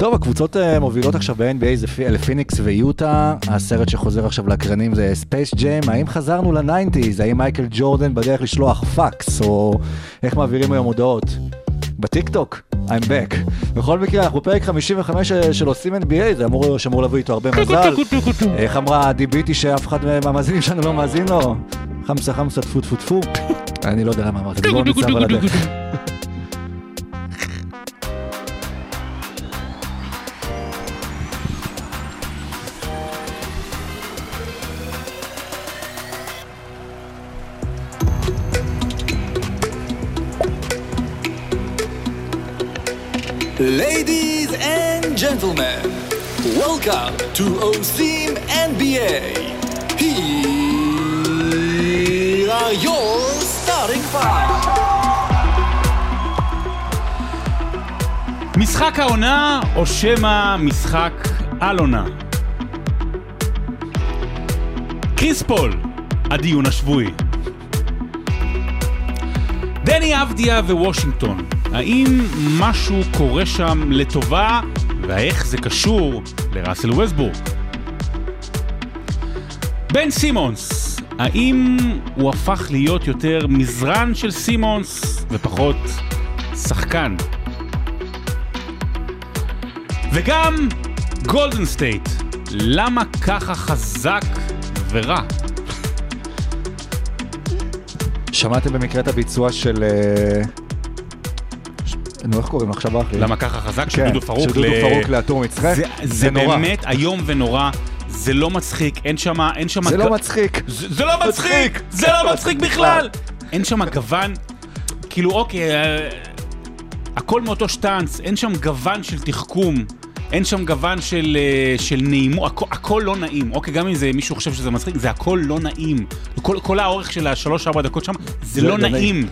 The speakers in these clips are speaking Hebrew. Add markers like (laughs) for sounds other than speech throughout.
טוב, הקבוצות אה, מובילות עכשיו ב-NBA זה אלה פיניקס ויוטה, הסרט שחוזר עכשיו לאקרנים זה ספייס ג'ם, האם חזרנו לניינטיז? האם מייקל ג'ורדן בדרך לשלוח פקס, או איך מעבירים היום הודעות? בטיק טוק, I'm back. בכל מקרה, אנחנו פרק 55 של עושים NBA, זה אמור, שאמור להביא איתו הרבה מזל. איך אמרה דיביטי שאף אחד מהמאזינים שלנו לא מאזין לו? חמסה חמסה טפו טפו טפו. אני לא יודע למה אמרתי, בואו נצא על הדרך. Welcome to OSIM NBA. Here are your starting five. משחק העונה, או שמא משחק על עונה? קריס פול, הדיון השבועי. דני אבדיה ווושינגטון, האם משהו קורה שם לטובה, ואיך זה קשור לראסל ווסטברוק? בן סימונס, האם הוא הפך להיות יותר מזרן של סימונס ופחות שחקן? וגם גולדן סטייט, למה ככה חזק ורע? שמעתם במקרה את הביצוע של... ש- נו, איך קוראים לו עכשיו לי? למה ככה חזק? של כן, דודו פרוק? של דודו פרוק לאטור מצחק? זה, זה זה נורא. באמת איום ונורא, זה לא מצחיק, אין שם... אין שם זה ג- לא מצחיק. זה, זה לא מצחיק! זה לא מצחיק (laughs) בכלל! אין שם גוון, כאילו אוקיי, אה, הכל מאותו שטאנץ, אין שם גוון של תחכום. אין שם גוון של, אה, של נעימו, הכל, הכל לא נעים, אוקיי, גם אם זה מישהו חושב שזה מצחיק, זה הכל לא נעים. כל, כל האורך של השלוש-ארבע דקות שם, זה זה לא לא נעים.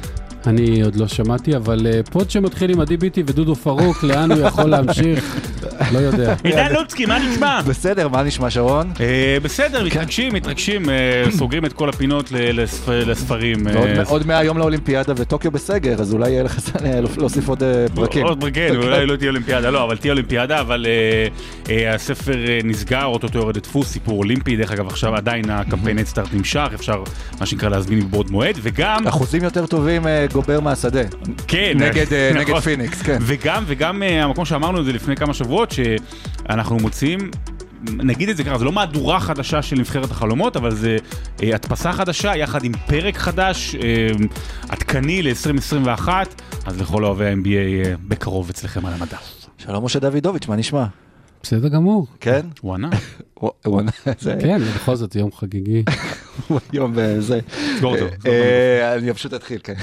אני עוד לא שמעתי, אבל אה, פוד שמתחיל עם הדיביטי ודודו פרוק, לאן הוא יכול להמשיך? (laughs) לא יודע. עידן לוצקי, מה נשמע? בסדר, מה נשמע שרון? אה, בסדר, מתרגשים, מתרגשים, אה, סוגרים את כל הפינות לספרים. עוד 100 יום לאולימפיאדה וטוקיו בסגר, אז אולי יהיה לך אה, להוסיף עוד פרקים. עוד פרקים, אולי לא תהיה אולימפיאדה, לא, אבל תהיה אולימפיאדה, אבל הספר נסגר, אוטוטו יורד לדפוס, סיפור אולימפי, דרך אגב עכשיו עדיין הקמפיין אדסטארט נמשך, אפשר מה שנקרא להזמין מבעוד מועד, וגם, אחוזים יותר טובים גובר מהשדה. כן, נגד, אה, (laughs) נכון. נגד פיניקס, כן. וגם, וגם אה, המקום שאמרנו את זה לפני כמה שבועות, שאנחנו מוצאים, נגיד את זה ככה, זה לא מהדורה חדשה של נבחרת החלומות, אבל זה אה, הדפסה חדשה יחד עם פרק חדש, אה, עדכני ל-2021, אז לכל אוהבי ה-NBA אה, בקרוב אצלכם על המדף. שלום משה דוידוביץ', מה נשמע? בסדר גמור. כן? הוא ענה. הוא- זה כן, בכל זאת יום חגיגי. (laughs) יום בזה. סגור אותו, אה. אה, אני פשוט אתחיל, כן.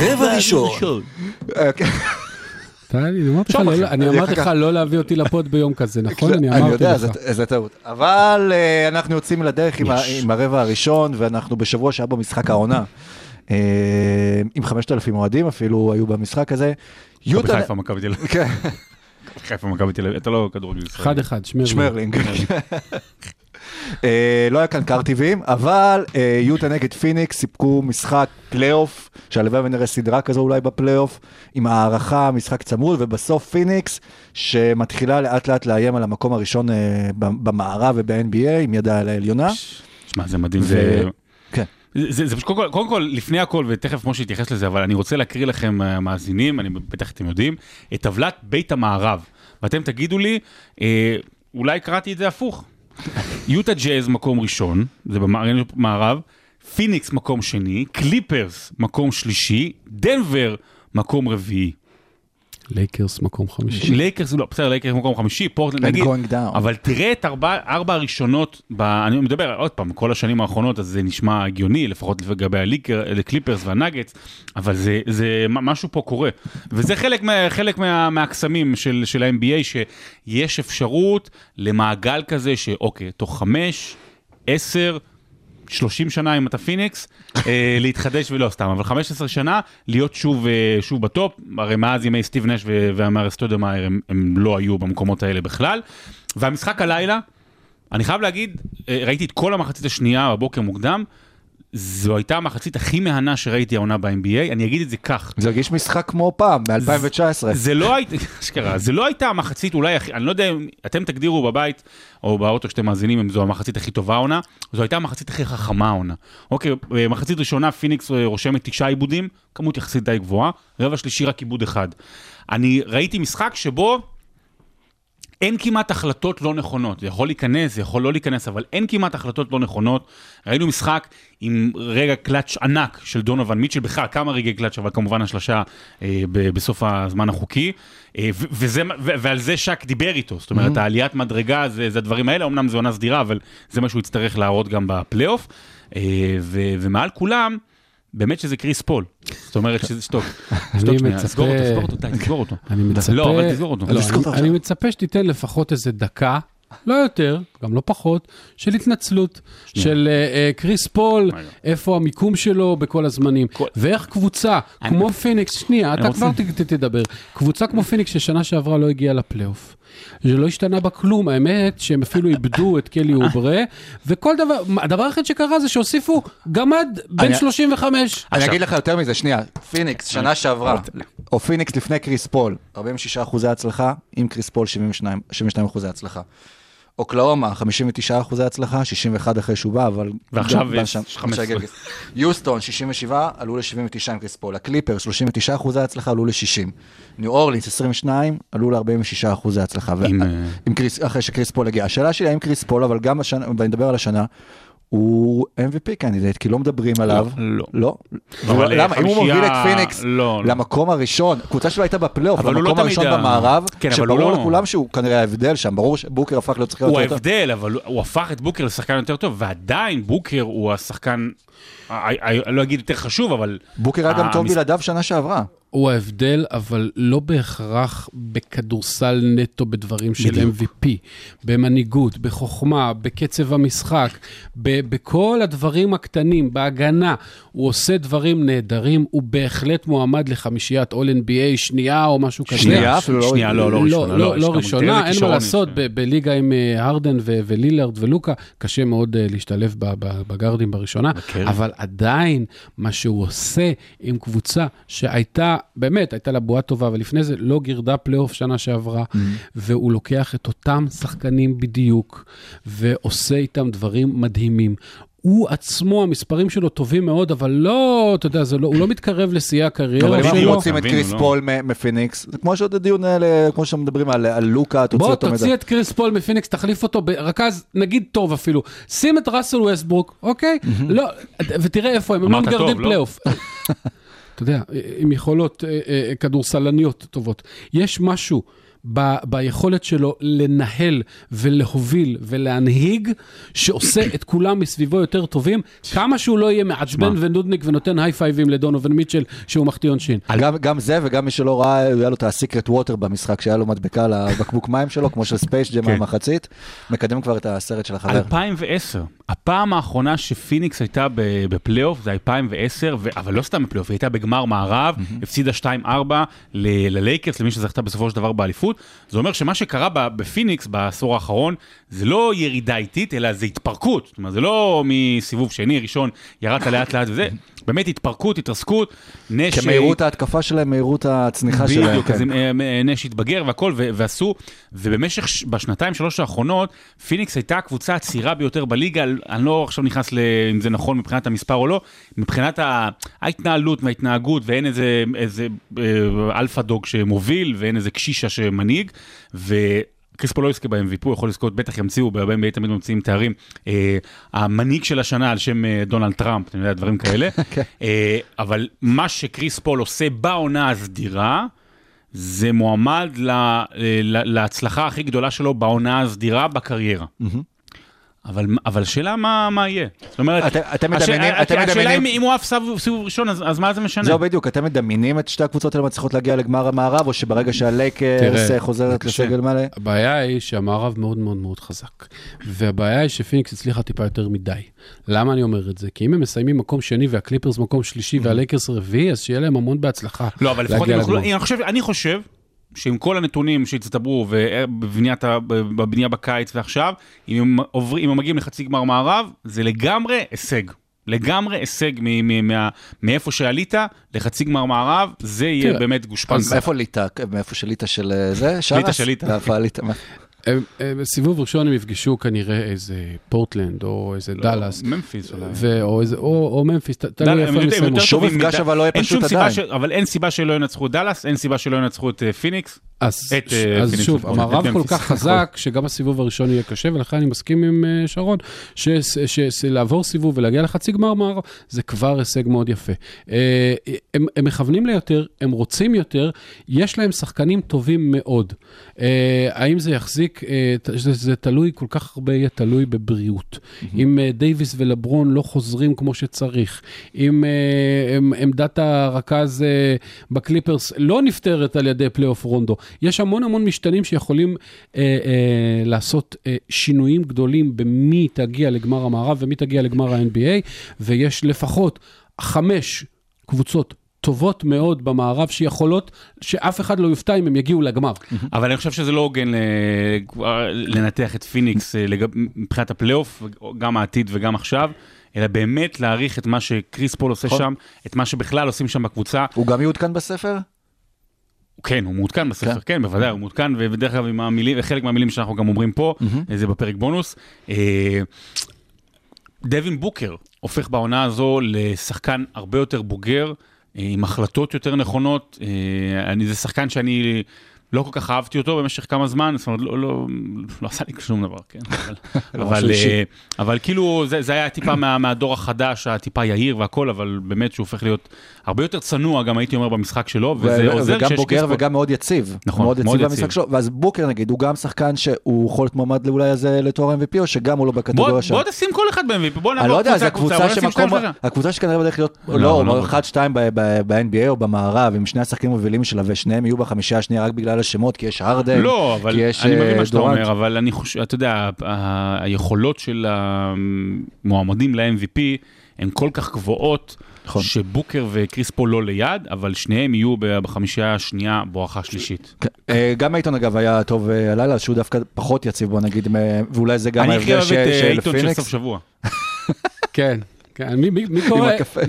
רבע ראשון. טלי, אני אמרתי לך לא-. אני לך לא להביא אותי לפוד ביום כזה, נכון? אני אני אמרתי יודע, לך. זה- זה טעות. אבל אה, אנחנו יוצאים לדרך עם הרבע הראשון, ואנחנו בשבוע שהיה בו משחק העונה. אה, עם 5,000 אוהדים אפילו היו במשחק הזה. יוטה... חיפה, מכבי תל אביב. כן, חיפה, מכבי תל אביב. אתה לא כדורגל ישראלי. אחד אחד, שמרלינג. שמרלינג. (laughs) אה, לא היה כאן קרטיבים, אבל אה, יוטה נגד פיניקס סיפקו משחק פלייאוף, שהלוואי ונראה סדרה כזו אולי בפלייאוף, עם הארכה, משחק צמוד, ובסוף פיניקס, שמתחילה לאט לאט לאיים על המקום הראשון אה, במערב וב-NBA, עם ידה על העליונה. שמע, זה מדהים. ו- זה... כן. זה, זה, פשוט, קודם כל, קודם כל, לפני הכל, ותכף משה יתייחס לזה, אבל אני רוצה להקריא לכם, מאזינים, אני בטח אתם יודעים, את טבלת בית המערב. ואתם תגידו לי, אה, אולי קראתי את זה הפוך. יוטה ג'אז מקום ראשון, זה במערב, פיניקס מקום שני, קליפרס מקום שלישי, דנבר מקום רביעי. לייקרס מקום חמישי. לייקרס, לא, בסדר, לייקרס מקום חמישי, פורטלנד נגיד, going down. אבל תראה את ארבע, ארבע הראשונות, ב, אני מדבר עוד פעם, כל השנים האחרונות, אז זה נשמע הגיוני, לפחות לגבי הלייקר- הקליפרס והנגטס, אבל זה, זה, משהו פה קורה. וזה חלק, מה, חלק מה, מהקסמים של, של ה-NBA, שיש אפשרות למעגל כזה, שאוקיי, תוך חמש, עשר, 30 שנה אם אתה פיניקס, אה, להתחדש ולא סתם, אבל 15 שנה להיות שוב, אה, שוב בטופ, הרי מאז ימי סטיב נש ו- והמארס סטודמאייר הם, הם לא היו במקומות האלה בכלל. והמשחק הלילה, אני חייב להגיד, אה, ראיתי את כל המחצית השנייה בבוקר מוקדם, זו הייתה המחצית הכי מהנה שראיתי העונה ב-NBA, אני אגיד את זה כך. זה הרגיש משחק כמו פעם, ב-2019. זה לא הייתה, אשכרה, זה לא הייתה המחצית אולי הכי, אני לא יודע אם אתם תגדירו בבית או באוטו שאתם מאזינים אם זו המחצית הכי טובה העונה, זו הייתה המחצית הכי חכמה העונה. אוקיי, מחצית ראשונה פיניקס אה, רושמת תשעה איבודים, כמות יחסית די גבוהה, רבע שלישי רק איבוד אחד. אני ראיתי משחק שבו אין כמעט החלטות לא נכונות, זה יכול להיכנס, זה יכול לא להיכנס, אבל אין כמעט החלטות לא נכונות. ראינו משחק עם רגע קלאץ' ענק של דונובן מיטשל, בכלל כמה רגעי קלאץ', אבל כמובן השלושה אה, ב- בסוף הזמן החוקי, אה, ו- וזה, ו- ועל זה שאק דיבר איתו, זאת אומרת, העליית מדרגה זה, זה הדברים האלה, אמנם זו עונה סדירה, אבל זה מה שהוא יצטרך להראות גם בפלייאוף, אה, ו- ומעל כולם, באמת שזה קריס פול. זאת אומרת שזה שתוק. שתוק שנייה, מצפה- סגור אותו, סגור אותו, די, סגור אותו. אני מצפה... לא, אבל תסגור אותו. לא, תסגור אני-. אני מצפה שתיתן לפחות איזה דקה, לא יותר, גם לא פחות, של התנצלות, של אה, אה, קריס פול. איפה המיקום שלו בכל הזמנים, כל- ואיך קבוצה אני- כמו פיניקס, שנייה, אתה רוצה- כבר תדבר, קבוצה כמו פיניקס ששנה שעברה לא הגיעה לפלייאוף. זה לא השתנה בה כלום, האמת שהם אפילו איבדו את קלי אוברה, וכל דבר, הדבר היחיד שקרה זה שהוסיפו גמד בן אני- 35. אני אגיד לך יותר מזה, שנייה, פיניקס, שנה שעברה, או פיניקס לפני קריס פול, 46 אחוזי הצלחה, עם קריס פול 72 72 אחוזי הצלחה. אוקלהומה, 59 אחוזי הצלחה, 61 אחרי שהוא בא, אבל... ועכשיו יש בשם- 15. בסגל. יוסטון, 67, עלו ל-79 עם קריס פול. הקליפרס, 39 אחוזי הצלחה, עלו ל-60. ניו אורלינס, 22, עלו ל-46 אחוזי הצלחה. עם, ו- אה, עם קריס, אחרי שקריס פול הגיע. השאלה שלי, האם קריס פול, אבל גם השנה, ואני מדבר על השנה, הוא MVP candidate, כי לא מדברים עליו. לא. לא. אה, למה? אם הוא מוביל את פיניקס לא, לא. למקום הראשון, הקבוצה שלו הייתה בפלייאוף, הוא לא במקום תמיד הראשון במערב, כן, שברור הוא לא- לכולם שהוא כנראה ההבדל שם, ברור שבוקר הפך להיות שחקן הוא יותר טוב. ההבדל, אבל הוא- הוא הפך את בוקר לשחקן יותר טוב, ועדיין בוקר הוא השחקן, לא אגיד יותר חשוב, אבל... בוקר היה גם טוב בלעדיו שנה שעברה. הוא ההבדל, אבל לא בהכרח בכדורסל נטו בדברים של בדיוק. MVP, במנהיגות, בחוכמה, בקצב המשחק, ב- בכל הדברים הקטנים, בהגנה. הוא עושה דברים נהדרים, הוא בהחלט מועמד לחמישיית All NBA שנייה או משהו כזה. שנייה, אפילו לא- שנייה, לא, לא ראשונה. לא, יש לא כמות- ראשונה, אין מה לעשות. ב- בליגה עם אה, הרדן ו- ולילארד ולוקה, קשה מאוד אה, להשתלב בגארדים בראשונה. אבל עדיין, מה שהוא עושה עם קבוצה שהייתה, באמת, הייתה לה בועה טובה, ולפני זה לא גירדה פלייאוף שנה שעברה, והוא לוקח את אותם שחקנים בדיוק, ועושה איתם דברים מדהימים. הוא עצמו, המספרים שלו טובים מאוד, אבל לא, אתה יודע, זה לא, הוא לא מתקרב לשיאי הקריירה אבל אם אנחנו שלו. רוצים את קריס לא. פול מפיניקס, זה כמו שעוד הדיון האלה, כמו שמדברים על על לוקה, תוציא בוא אותו מזה. תוציא את קריס פול מפיניקס, תחליף אותו ברכז, נגיד טוב אפילו. שים את ראסל ווסטברוק, אוקיי? לא, ותראה איפה הם, הם לא מגרדים לא? פלייאוף. (laughs) אתה יודע, עם יכולות אה, אה, כדורסלניות טובות. יש משהו ב, ביכולת שלו לנהל ולהוביל ולהנהיג, שעושה את כולם מסביבו יותר טובים, כמה שהוא לא יהיה מעצבן ונודניק ונותן high five־ים לדונובן מיטשל שהוא מחטיא עונשין. גם, גם זה וגם מי שלא ראה, היה לו את ה secret water במשחק, שהיה לו מדבקה לבקבוק מים שלו, כמו של ספייס ג'ם כן. המחצית, מקדם כבר את הסרט של החבר. 2010, הפעם האחרונה שפיניקס הייתה ב- בפלייאוף זה 2010, ו- אבל לא סתם בפלייאוף, היא הייתה בגמר מערב, הפסידה 2-4 ל- ללייקרס, למי שזכתה בסופו של דבר באליפות. זה אומר שמה שקרה בפיניקס בעשור האחרון, זה לא ירידה איטית, אלא זה התפרקות. זאת אומרת, זה לא מסיבוב שני, ראשון, ירדת לאט לאט וזה, באמת התפרקות, התרסקות, נש... כמהירות ההתקפה שלהם, מהירות הצניחה שלהם. בדיוק, אז כן. הם, אה, נש התבגר והכל, ו- ועשו, ובמשך, בשנתיים, שלוש האחרונות, פיניקס הייתה הקבוצה הצעירה ביותר בליגה, אני לא עכשיו נכנס ל... אם זה נכון מבחינת המספר או לא, מבחינת ההתנהלות וההתנהגות, ואין איזה, איזה אה, alpha dog שמוביל, ואין איזה קשישא שמנהיג, ו... קריס פול לא יזכה ב-MVP, הוא יכול לזכות, בטח ימציאו, בהרבה NBA תמיד ממציאים תארים. אה, המנהיג של השנה על שם אה, דונלד טראמפ, אתה יודע, דברים כאלה. (laughs) אה, אבל מה שקריס פול עושה בעונה הסדירה, זה מועמד ל, ל, להצלחה הכי גדולה שלו בעונה הסדירה בקריירה. אבל, אבל השאלה מה, מה יהיה. זאת אומרת, אתם- אתם הש- מדמיינים- אתם השאלה מדמיינים- אם, אם הוא עף סיבוב, סיבוב ראשון, אז, אז מה זה משנה? זהו בדיוק, אתם מדמיינים את שתי הקבוצות האלה מצליחות להגיע לגמר המערב, או שברגע שהלייקרס אה, חוזרת. לסגל מלא? הבעיה היא שהמערב מאוד מאוד מאוד חזק. והבעיה היא שפיניקס הצליחה טיפה יותר מדי. למה אני אומר את זה? כי אם הם מסיימים מקום שני והקליפרס מקום שלישי והלייקרס רביעי, אז שיהיה להם המון בהצלחה. לא, אבל לפחות. אני חושב, אני חושב שעם כל הנתונים שהצטברו ובבניית בבנייה בקיץ ועכשיו, אם הם, עוברים, אם הם מגיעים לחצי גמר מערב, זה לגמרי הישג. לגמרי הישג מ- מ- מה- מאיפה שעלית לחצי גמר מערב, זה יהיה תראה, באמת גושפנקה. מאיפה ליטא? מאיפה שליטא של אה, זה? ליטא של ליטא. הם- הם- בסיבוב ראשון הם יפגשו כנראה איזה פורטלנד או איזה דאלאס. ממפיס אולי. ו- או איזה- או או ממפיס, תלוי איפה הם יסיימו. שום טובים מפגש אבל לא יהיה פשוט עדיין. ש- אבל אין סיבה שלא ינצחו דאלאס, אין סיבה שלא ינצחו את אה, פיניקס. אז, את, אה, אז פיניקס שוב, המערב כל. כך חזק, שגם הסיבוב הראשון יהיה קשה, ולכן אני מסכים עם אה, שרון, שלעבור סיבוב ולהגיע לחצי גמר מערב, זה כבר הישג מאוד יפה. הם, הם מכוונים ליותר, הם רוצים יותר, יש להם שחקנים טובים מאוד. האם זה יחזיק, אה, ת- זה, זה תלוי, כל כך הרבה יהיה תלוי בבריאות. אם אה, דייוויס ולברון לא חוזרים כמו שצריך, אם אה, הם- עמדת הרכז אה, בקליפרס לא נפתרת על ידי פלייאוף רונדו, יש המון המון משתנים שיכולים אה, אה, לעשות אה, שינויים גדולים במי תגיע לגמר המערב ומי תגיע לגמר ה-NBA, ויש לפחות חמש קבוצות. טובות מאוד במערב שיכולות, שאף אחד לא יופתע אם הם יגיעו לגמר. אבל אני חושב שזה לא הוגן ל- לנתח את פיניקס אה, מבחינת הפלייאוף, גם העתיד וגם עכשיו, אלא באמת להעריך את מה שקריס פול עושה נכון. שם, את מה שבכלל עושים שם בקבוצה. הוא גם יעודכן בספר? כן, הוא מעודכן בספר, כן. כן, בוודאי, הוא מעודכן, ובדרך כלל עם המילים, חלק מהמילים שאנחנו גם אומרים פה, זה בפרק בונוס. אה, דווין בוקר הופך בעונה הזו לשחקן הרבה יותר בוגר, אה, עם החלטות יותר נכונות. אה, אני, זה שחקן שאני לא כל כך אהבתי אותו במשך כמה זמן, זאת אומרת, לא, לא, לא עשה לי שום דבר, כן. (laughs) אבל, אבל, משהו אישי. אה, אבל כאילו, זה, זה היה טיפה מה, מהדור החדש, הטיפה יהיר והכל, אבל באמת שהוא הופך להיות הרבה יותר צנוע, גם הייתי אומר, במשחק שלו, וזה עוזר וגם כשיש בוגר. וגם מאוד יציב. נכון, מאוד מאוד יציב במשחק יציב. שלו. ואז בוקר נגיד, הוא גם שחקן שהוא יכול להיות מועמד לאולי הזה לתואר MVP, או שגם הוא לא בקטגוריה שם? בוא תשים כל אחד ב-MVP, בוא נעבור לא קבוצה קבוצה, בוא נשים שניים, שלושה. הקבוצה שכנראה בדרך להיות, לא, לא, לא לא בטוח. 1-2 ב-NBA או במערב, עם שני השחקנים המובילים שלה, ושניהם יהיו בחמישייה השנייה רק בגלל השמות, כי יש הרדן, לא, אבל כי יש אני מבין אה, מה שאתה דורנט. אומר, אבל אני חושב, אתה יודע, ה- היכולות של המועמדים ל-MVP הן כל כך גבוהות, נכון. שבוקר וקריס פול לא ליד, אבל שניהם יהיו בחמישייה השנייה בואכה שלישית. אה, גם אייטון אגב היה טוב אה, הלילה, שהוא דווקא פחות יציב, בוא נגיד, ואולי זה גם אני הכי ההבדל אוהב את של של אייטון של פיניקס. סוף שבוע. כן, כן, מי, מי, מי קורא? הקפה.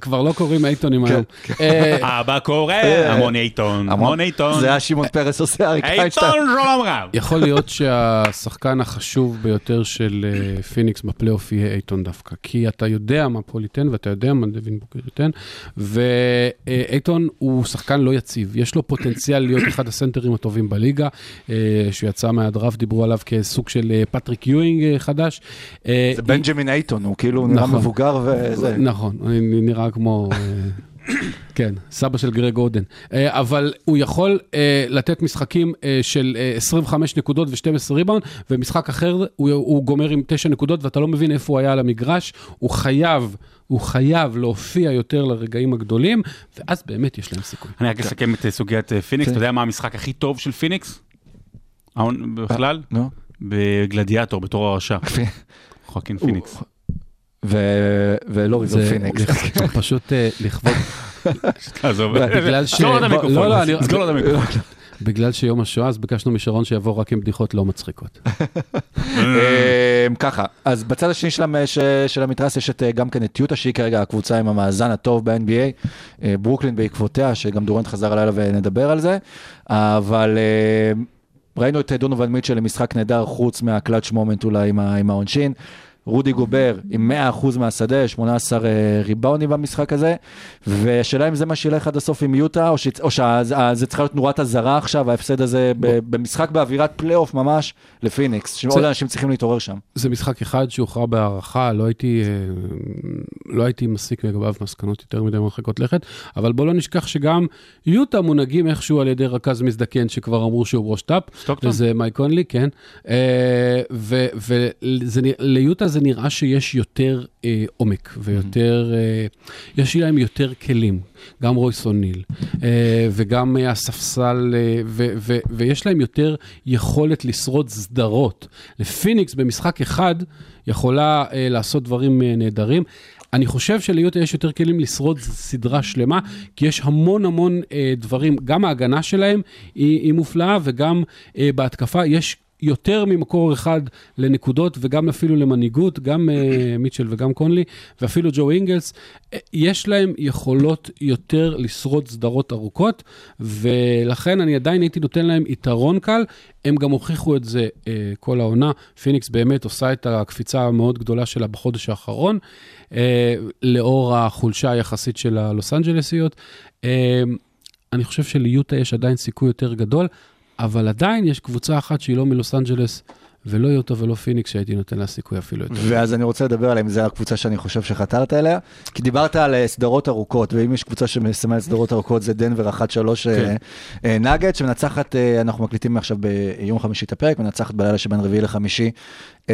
כבר לא קוראים אייטונים כן, היום. אה, (laughs) אבא קורא, המון אייטון, המון- אייטון. זה היה שמעון פרס עושה, אריק איינשטיין. אייטון שלום רב. יכול להיות שהשחקן החשוב ביותר של אה, פיניקס בפלייאוף יהיה אייטון דווקא, כי אתה יודע מה פול ייתן ואתה יודע מה דווין בוקר ייתן, ואייטון הוא שחקן לא יציב, יש לו פוטנציאל להיות אחד הסנטרים הטובים בליגה, אה, שהוא יצא מהדראפט, דיברו עליו כסוג של אה, פטריק יואינג אה, חדש. אה, זה בנג'מין אייטון, הוא כאילו נראה נכון. מבוגר וזה. נכון, אני נראה כמו... אה, כן, סבא של גרג אודן. אה, אבל הוא יכול אה, לתת משחקים של אה, 25 נקודות ו-12 ריבאונד, ומשחק אחר הוא, הוא גומר עם 9 נקודות ואתה לא מבין איפה הוא היה על המגרש. הוא חייב, הוא חייב להופיע יותר לרגעים הגדולים, ואז באמת יש להם סיכוי. אני רק אסכם את סוגיית פיניקס, כן. אתה יודע מה המשחק הכי טוב של פיניקס? בכלל? נו. בגלדיאטור, בתור הרשע. (laughs) חואקין פיניקס. ו- ולא ריבר זה פיניקס. פשוט אה, לכבוד, עזוב, בגלל ש- סגור לו את המיקרופון, לא, לא, אני- סגור לו את המיקרופון. בגלל שיום השואה, אז ביקשנו משרון שיבוא רק עם בדיחות לא מצחיקות. אמ, ככה, אז בצד השני של המתרס יש אה, גם כן את יוטה, שהיא כרגע הקבוצה עם המאזן הטוב ב-NBA, אה, ברוקלין בעקבותיה, שגם דורנט חזר הלילה ונדבר על זה, אבל אה, ראינו את דונובן מיטשל למשחק נהדר, חוץ מה clutch moment אולי עם העונשין. רודי גובר עם 100% מהשדה, 18 אה, ריבאונים במשחק הזה, והשאלה אם זה מה שילך עד הסוף עם יוטה, או, ש... או שזה צריכה להיות נורת אזהרה עכשיו, ההפסד הזה ב... במשחק באווירת פלייאוף ממש לפיניקס, שעוד אנשים צריכים להתעורר שם. זה משחק אחד שהוכרע בהערכה, לא הייתי, אה, לא הייתי מסיק לגביו מסקנות יותר מדי מרחיקות לכת, אבל בוא לא נשכח שגם יוטה מונהגים איכשהו על ידי רכז מזדקן שכבר אמרו שהוא ראש טאפ. וזה מייק קונלי, כן. אה, וליוטה זה נראה שיש יותר אה, עומק ויותר, אה, יש להם יותר כלים, גם רויס אוניל אה, וגם אה, הספסל, אה, ו, ו, ויש להם יותר יכולת לשרוד סדרות. לפיניקס במשחק אחד יכולה אה, לעשות דברים אה, נהדרים. אני חושב שליוטה יש יותר כלים לשרוד סדרה שלמה, כי יש המון המון אה, דברים, גם ההגנה שלהם היא, היא מופלאה, וגם אה, בהתקפה יש יותר ממקור אחד לנקודות וגם אפילו למנהיגות, גם uh, (clears throat) מיטשל וגם קונלי, ואפילו ג'ו אינגלס, uh, יש להם יכולות יותר לשרוד סדרות ארוכות, ולכן אני עדיין הייתי נותן להם יתרון קל. הם גם הוכיחו את זה אה, כל העונה. פיניקס באמת עושה את הקפיצה המאוד גדולה שלה בחודש האחרון, אה, לאור החולשה היחסית של הלוס אנג'לסיות. אה, אני חושב שליוטה יש עדיין סיכוי יותר גדול. אבל עדיין יש קבוצה אחת שהיא לא מלוס אנג'לס, ולא יוטה ולא פיניקס, שהייתי נותן לה סיכוי אפילו יותר. ואז אני רוצה לדבר עליהם, זו הקבוצה שאני חושב שחתרת אליה, כי דיברת על אה, סדרות ארוכות, ואם יש קבוצה שמסמלת סדרות ארוכות זה דנבר 1-3 כן. נגד, שמנצחת, אה, אנחנו מקליטים עכשיו ביום חמישי את הפרק, מנצחת בלילה שבין רביעי לחמישי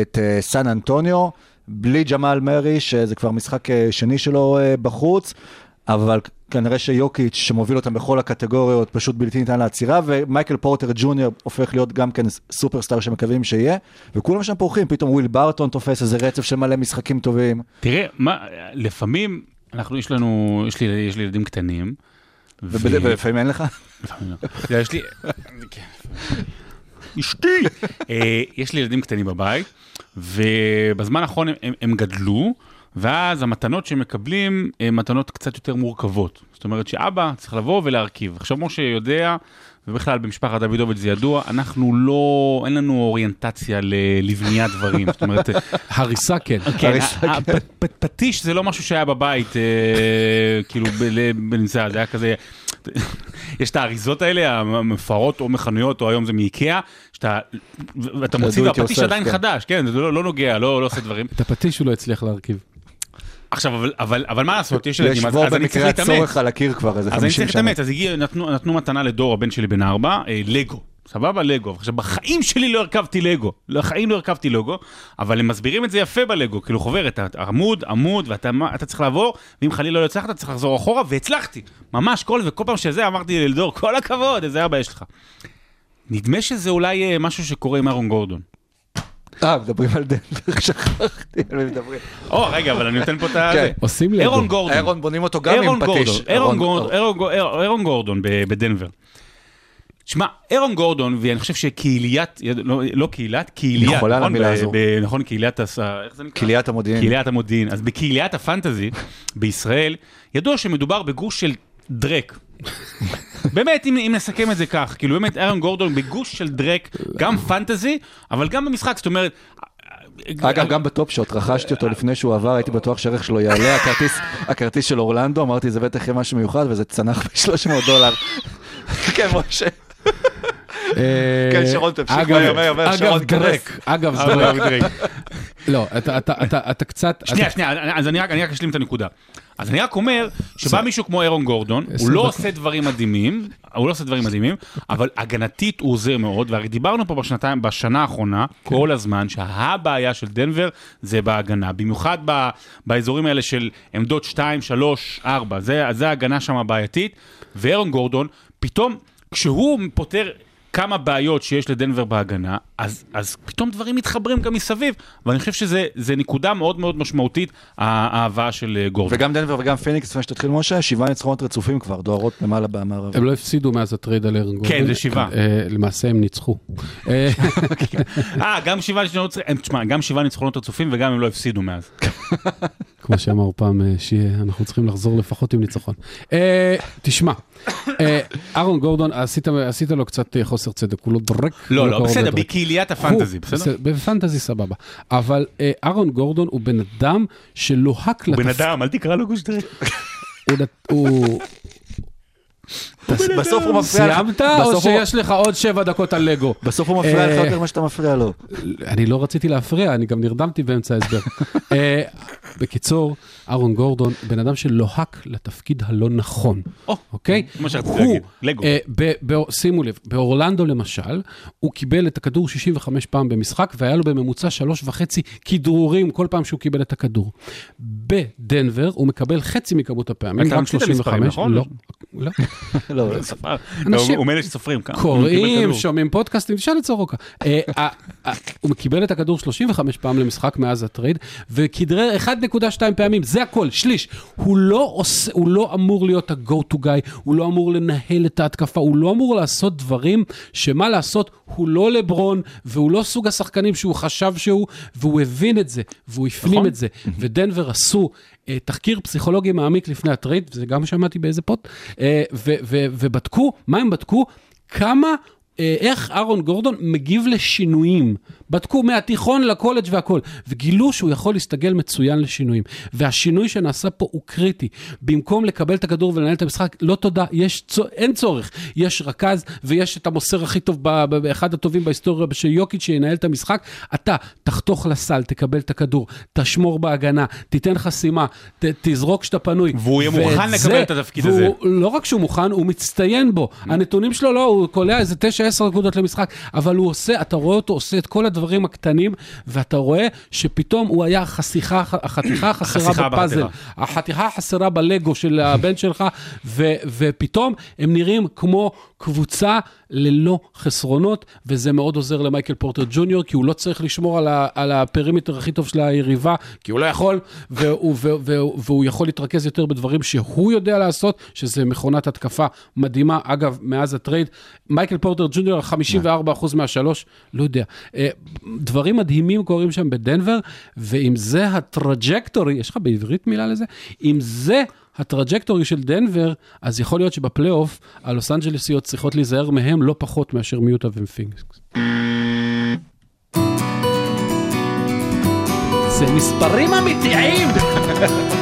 את אה, סן אנטוניו, בלי ג'מאל מרי, שזה כבר משחק אה, שני שלו אה, בחוץ. אבל כנראה שיוקיץ' שמוביל אותם בכל הקטגוריות פשוט בלתי ניתן לעצירה, ומייקל פורטר ג'וניור הופך להיות גם כן סופרסטאר שמקווים שיהיה, וכולם שם פורחים, פתאום וויל ברטון תופס איזה רצף של מלא משחקים טובים. תראה, מה, לפעמים, אנחנו, יש לנו, יש לי, יש לי ילדים קטנים. ולפעמים אין לך? לפעמים לא. יש לי... אשתי! אה, יש לי ילדים קטנים בבית, ובזמן האחרון הם גדלו, ואז המתנות שהם מקבלים הן מתנות קצת יותר מורכבות. זאת אומרת שאבא צריך לבוא ולהרכיב. עכשיו, משה יודע, ובכלל במשפחת דוידוביץ' זה ידוע, אנחנו לא, אין לנו אוריינטציה לבניית דברים. זאת אומרת, (laughs) הריסה כן. כן, פ- פטיש זה לא משהו שהיה בבית, אה, כאילו, בנמצא, זה היה כזה, יש את האריזות האלה, המפוארות או מחנויות, או היום זה מאיקאה, שאתה, ואתה מוציא והפטיש yourself, עדיין כן. חדש, כן, זה לא לא נוגע, לא לא עושה דברים. את הפטיש הוא לא הצליח להרכיב. עכשיו, אבל- אבל אבל מה לעשות, יש יש ילדים, אז אז אני צריך במקרה להתאמץ. הצורך על הקיר כבר איזה אז אני 50 צריך שנה. להתאמץ, אז הגיע, נתנו, נתנו מתנה לדור, הבן שלי בן ארבע, אה, לגו. סבבה, לגו. עכשיו, בחיים שלי לא הרכבתי לגו. בחיים לא הרכבתי לגו, אבל הם מסבירים את זה יפה בלגו. כאילו, חוברת, עמוד, עמוד, ואתה צריך לעבור, ואם חלילה לא הצלחת, אתה צריך לחזור אחורה, והצלחתי. ממש, כל, וכל פעם שזה אמרתי לדור, כל הכבוד, איזה אבא יש לך. נדמה שזה אולי אה, משהו שקורה עם אהרון גורדון. אה, מדברים על דנבר, שכחתי על מי מדברים. או, רגע, אבל אני נותן פה את ה... כן. עושים לגו. אירון גורדון. אירון בונים אותו גם עם פטיש. גורדון, אירון גורדון, בדנבר. שמע, אירון גורדון, ואני חושב שקהיליית, לא, לא קהילת, קהיליית, נכון? למילה ב- הזו. ב- נכון, קהיליית, הס- איך זה נקרא? קהיליית המודיעין. קהיליית המודיעין. אז בקהיליית הפנטזי בישראל, ידוע שמדובר בגוש של דרק. באמת, אם, אם נסכם את זה כך, כאילו באמת אירון גורדון בגוש של דרק, גם פנטזי, אבל גם במשחק, זאת אומרת... אגב, גם בטופ שוט, רכשתי אותו לפני שהוא עבר, הייתי בטוח שהערך שלו יעלה, הכרטיס, הכרטיס של אורלנדו, אמרתי, זה בטח יהיה משהו מיוחד, וזה צנח ב-300 דולר. (laughs) כן, משה. כן, שרון, תמשיך, מהר, מהר, שרון, דרק, אגב דרק. לא, אתה- אתה- אתה אתה קצת... שנייה, שנייה, אז אני רק, אשלים את הנקודה. אז אני רק אומר שבא מישהו כמו אירון גורדון, הוא לא. עושה דברים מדהימים, הוא לא עושה דברים מדהימים, אבל הגנתית הוא עוזר מאוד, והרי דיברנו פה בשנתיים, בשנה האחרונה, כל הזמן, שהבעיה של דנבר זה בהגנה, במיוחד ב, באזורים האלה של עמדות 2, 3, 4, זה, זה ההגנה שם הבעייתית, ואירון גורדון, פתאום, כשהוא פותר... כמה בעיות שיש לדנבר בהגנה, אז, אז פתאום דברים מתחברים גם מסביב, ואני חושב שזה נקודה מאוד מאוד משמעותית, ההבאה של אה, גורדון. וגם דנבר וגם פיניקס, לפני שתתחיל משה, שבעה ניצחונות רצופים כבר, דוהרות למעלה במערב. הם לא הפסידו מאז הטרייד על אירון גורדון. זה שבעה. אה, למעשה הם ניצחו. אה, (laughs) אה, גם שבעה ניצחונות רצופים וגם הם לא הפסידו מאז. (laughs) כמו שאמר פעם, אה, שאנחנו צריכים לחזור לפחות עם ניצחון. אה, תשמע, אה, אהרון גורדון, עשית לו קצת חוסר צדק, הוא לא דרק. לא, לא, קרוב בסדר. בקהיליית הפנטזי, בסדר? בפנטזי סבבה. אבל אה, אהרון גורדון הוא בן אדם שלוהק הוא בן אדם, אל תקרא לו גוש דרק. בסוף הוא מפריע לך. סיימת או שיש לך עוד שבע דקות על לגו? בסוף הוא מפריע לך אה, יותר ממה שאתה מפריע לו. אני לא רציתי להפריע, אני גם נרדמתי באמצע ההסבר. (laughs) אה, בקיצור, אהרון גורדון, בן אדם שלוהק לתפקיד הלא נכון, או, אוקיי? מה שרציתי להגיד, לגו. אה, שימו לב, באורלנדו למשל, הוא קיבל את הכדור 65 פעם במשחק, והיה לו בממוצע שלוש וחצי כדרורים כל פעם שהוא קיבל את הכדור. בדנבר הוא מקבל חצי מכמות הפעמים, אתה רק המצאת מספרים, 35. נכון? לא, (laughs) לא. לא, ספר. הוא מאלה שסופרים כמה. הוא קוראים. שומעים פודקאסטים, תשאל את סורוקה. אה, אה, אה, הוא קיבל את הכדור 35 פעם למשחק מאז הטרייד, וכדרר 1.2 פעמים, זה הכל, שליש. הוא לא, עושה, הוא לא אמור להיות ה-go to guy, הוא לא אמור לנהל את ההתקפה, הוא לא אמור לעשות דברים שמה לעשות, הוא לא לברון, והוא לא סוג השחקנים שהוא חשב שהוא, והוא הבין את זה, והוא הפנים נכון. את זה. ודנבר עשו תחקיר פסיכולוגי מעמיק לפני הטרייד, וזה גם שמעתי באיזה פוט, אה, ובדקו, מה הם בדקו? כמה, אה, איך אהרון גורדון מגיב לשינויים. בדקו מהתיכון לקולג' והכל, וגילו שהוא יכול להסתגל מצוין לשינויים. והשינוי שנעשה פה הוא קריטי. במקום לקבל את הכדור ולנהל את המשחק, לא תודה, יש, צו- אין צורך. יש רכז ויש את המוסר הכי טוב, ב- אחד הטובים בהיסטוריה של יוקיץ' שינהל את המשחק. אתה תחתוך לסל, תקבל את הכדור, תשמור בהגנה, תיתן חסימה, ת, תזרוק כשאתה פנוי. והוא יהיה מוכן זה- לקבל את התפקיד והוא- הזה. לא רק שהוא מוכן, הוא מצטיין בו. הנתונים שלו לא, הוא קולע איזה 9-10 נקודות למשחק, אבל הוא עושה, אתה רואה אותו עושה את כל הדברים הקטנים, ואתה רואה שפתאום הוא היה החשיכה, החתיכה (clears throat) החסרה בפאזל. החתיכה החסרה בלגו של הבן שלך, ו, ופתאום הם נראים כמו קבוצה ללא חסרונות, וזה מאוד עוזר למייקל פורטר ג'וניור, כי הוא לא צריך לשמור על, ה, על ה perimeter הכי טוב של היריבה, כי הוא לא יכול, והוא, והוא, והוא, והוא יכול להתרכז יותר בדברים שהוא יודע לעשות, שזה מכונת התקפה מדהימה. אגב, מאז הטרייד, מייקל פורטר ג'וניור, 54% מהשלוש, לא יודע. אה, דברים מדהימים קורים שם בדנבר, ואם זה ה trajectory, יש לך בעברית מילה לזה? אם זה... ה trajectory של דנבר, אז יכול להיות שבפלייאוף, הלוס אנג'לסיות צריכות להיזהר מהם לא פחות מאשר מיוטה ומפיניקס. זה מספרים אמיתיים! (laughs)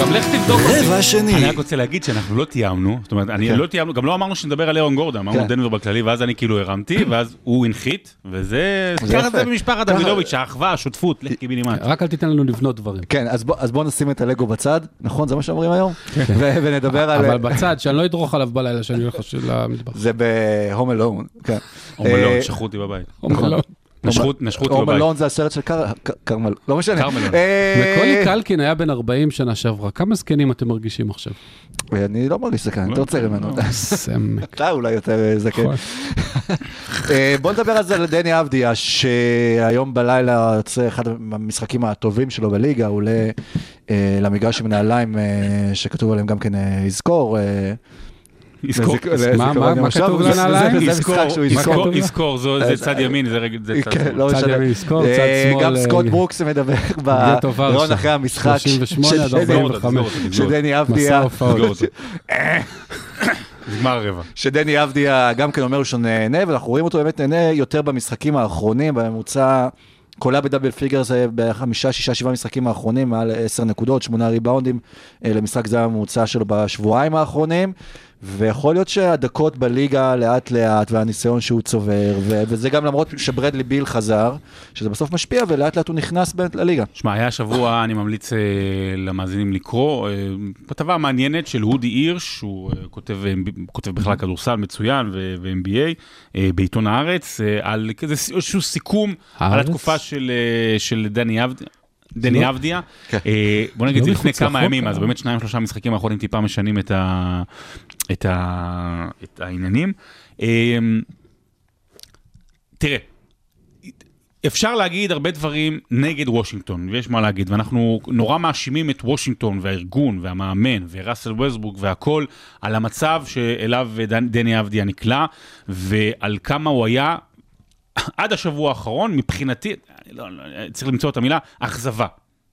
גם לך תבדוק אותי. רבע שני. אני רק רוצה להגיד שאנחנו לא תיאמנו, זאת אומרת, אני כן. לא תיאמנו, גם לא אמרנו שנדבר על אירון גורדון, אמרנו כן. דנבר בכללי, ואז אני כאילו הרמתי, ואז הוא הנחית, וזה, זה ככה. זה במשפחת דוידוביץ', האחווה, השותפות, לך קיבינימט. רק אל תיתן לנו לבנות דברים. כן, אז בוא- נשים את הלגו בצד, נכון? זה מה שאומרים היום? ונדבר על... אבל בצד, שאני לא אדרוך עליו בלילה, שאני הולך למטבח. זה ב-home alone, כן. אומלון, אה, שכחו אותי בבית. נכון. נשכו נשכו אותי home בבית. alone זה הסרט של קר- ק- כרמל, לא משנה. כרמלון. אה, וקולי קלקין היה בן 40 שנה שעברה, כמה זקנים אתם מרגישים עכשיו? אני לא מרגיש זקן, אני יותר צעיר ממנו. סמק. אתה אולי יותר אה, זקן. נכון. אה, בוא נדבר על זה על דני אבדיה, שהיום בלילה יוצא אחד המשחקים הטובים שלו בליגה, הוא עולה אה, למגרש עם נעליים אה, שכתוב עליהם גם כן אה, יזכור. אה, יזכור. מה- כתוב לנעליים? יזכור, (laughs) זה צד ימין, זה רגע- זה (laughs) צד כן, שמאל. לא משנה. יזכור, אה, צד שמאל, גם אה, סקוט ברוקס מדבר. (laughs) בריאיון אחרי המשחק. 38 עד של דני- 45. שדני אבדיה. נגמר הרבע. שדני אבדיה גם כן אומר שהוא נהנה, ואנחנו רואים אותו באמת נהנה יותר במשחקים האחרונים, בממוצע קולע ב double figure זה בחמישה, שישה, שבעה משחקים האחרונים, מעל עשר נקודות, שמונה ריבאונדים אה, למשחק זה הממוצע שלו בשבועיים האחרונים, ויכול להיות שהדקות בליגה לאט לאט, והניסיון שהוא צובר, ו- וזה גם למרות שברדלי ביל חזר, שזה בסוף משפיע, ולאט לאט הוא נכנס באמת לליגה. שמע, היה שבוע, אני ממליץ אה, למאזינים לקרוא, אה, כתבה מעניינת של הודי הירש, הוא אה, כותב, אה, כותב בכלל כדורסל מצוין ו- ו-MBA אה, בעיתון הארץ, אה, על כזה איזשהו סיכום על הארץ? התקופה של, אה, של דני אבדיה. דני לא- אבדיה, כן. אה, בוא נגיד לא זה לפני כמה ימים, אז? באמת שניים שלושה משחקים האחרונים טיפה משנים את, ה, את, ה, את העניינים. אה, תראה, אפשר להגיד הרבה דברים נגד וושינגטון, ויש מה להגיד, ואנחנו נורא מאשימים את וושינגטון והארגון והמאמן וראסל ווסטבורג והכל על המצב שאליו דני אבדיה נקלע, ועל כמה הוא היה עד השבוע האחרון, מבחינתי, לא, לא, צריך למצוא את המילה, אכזבה.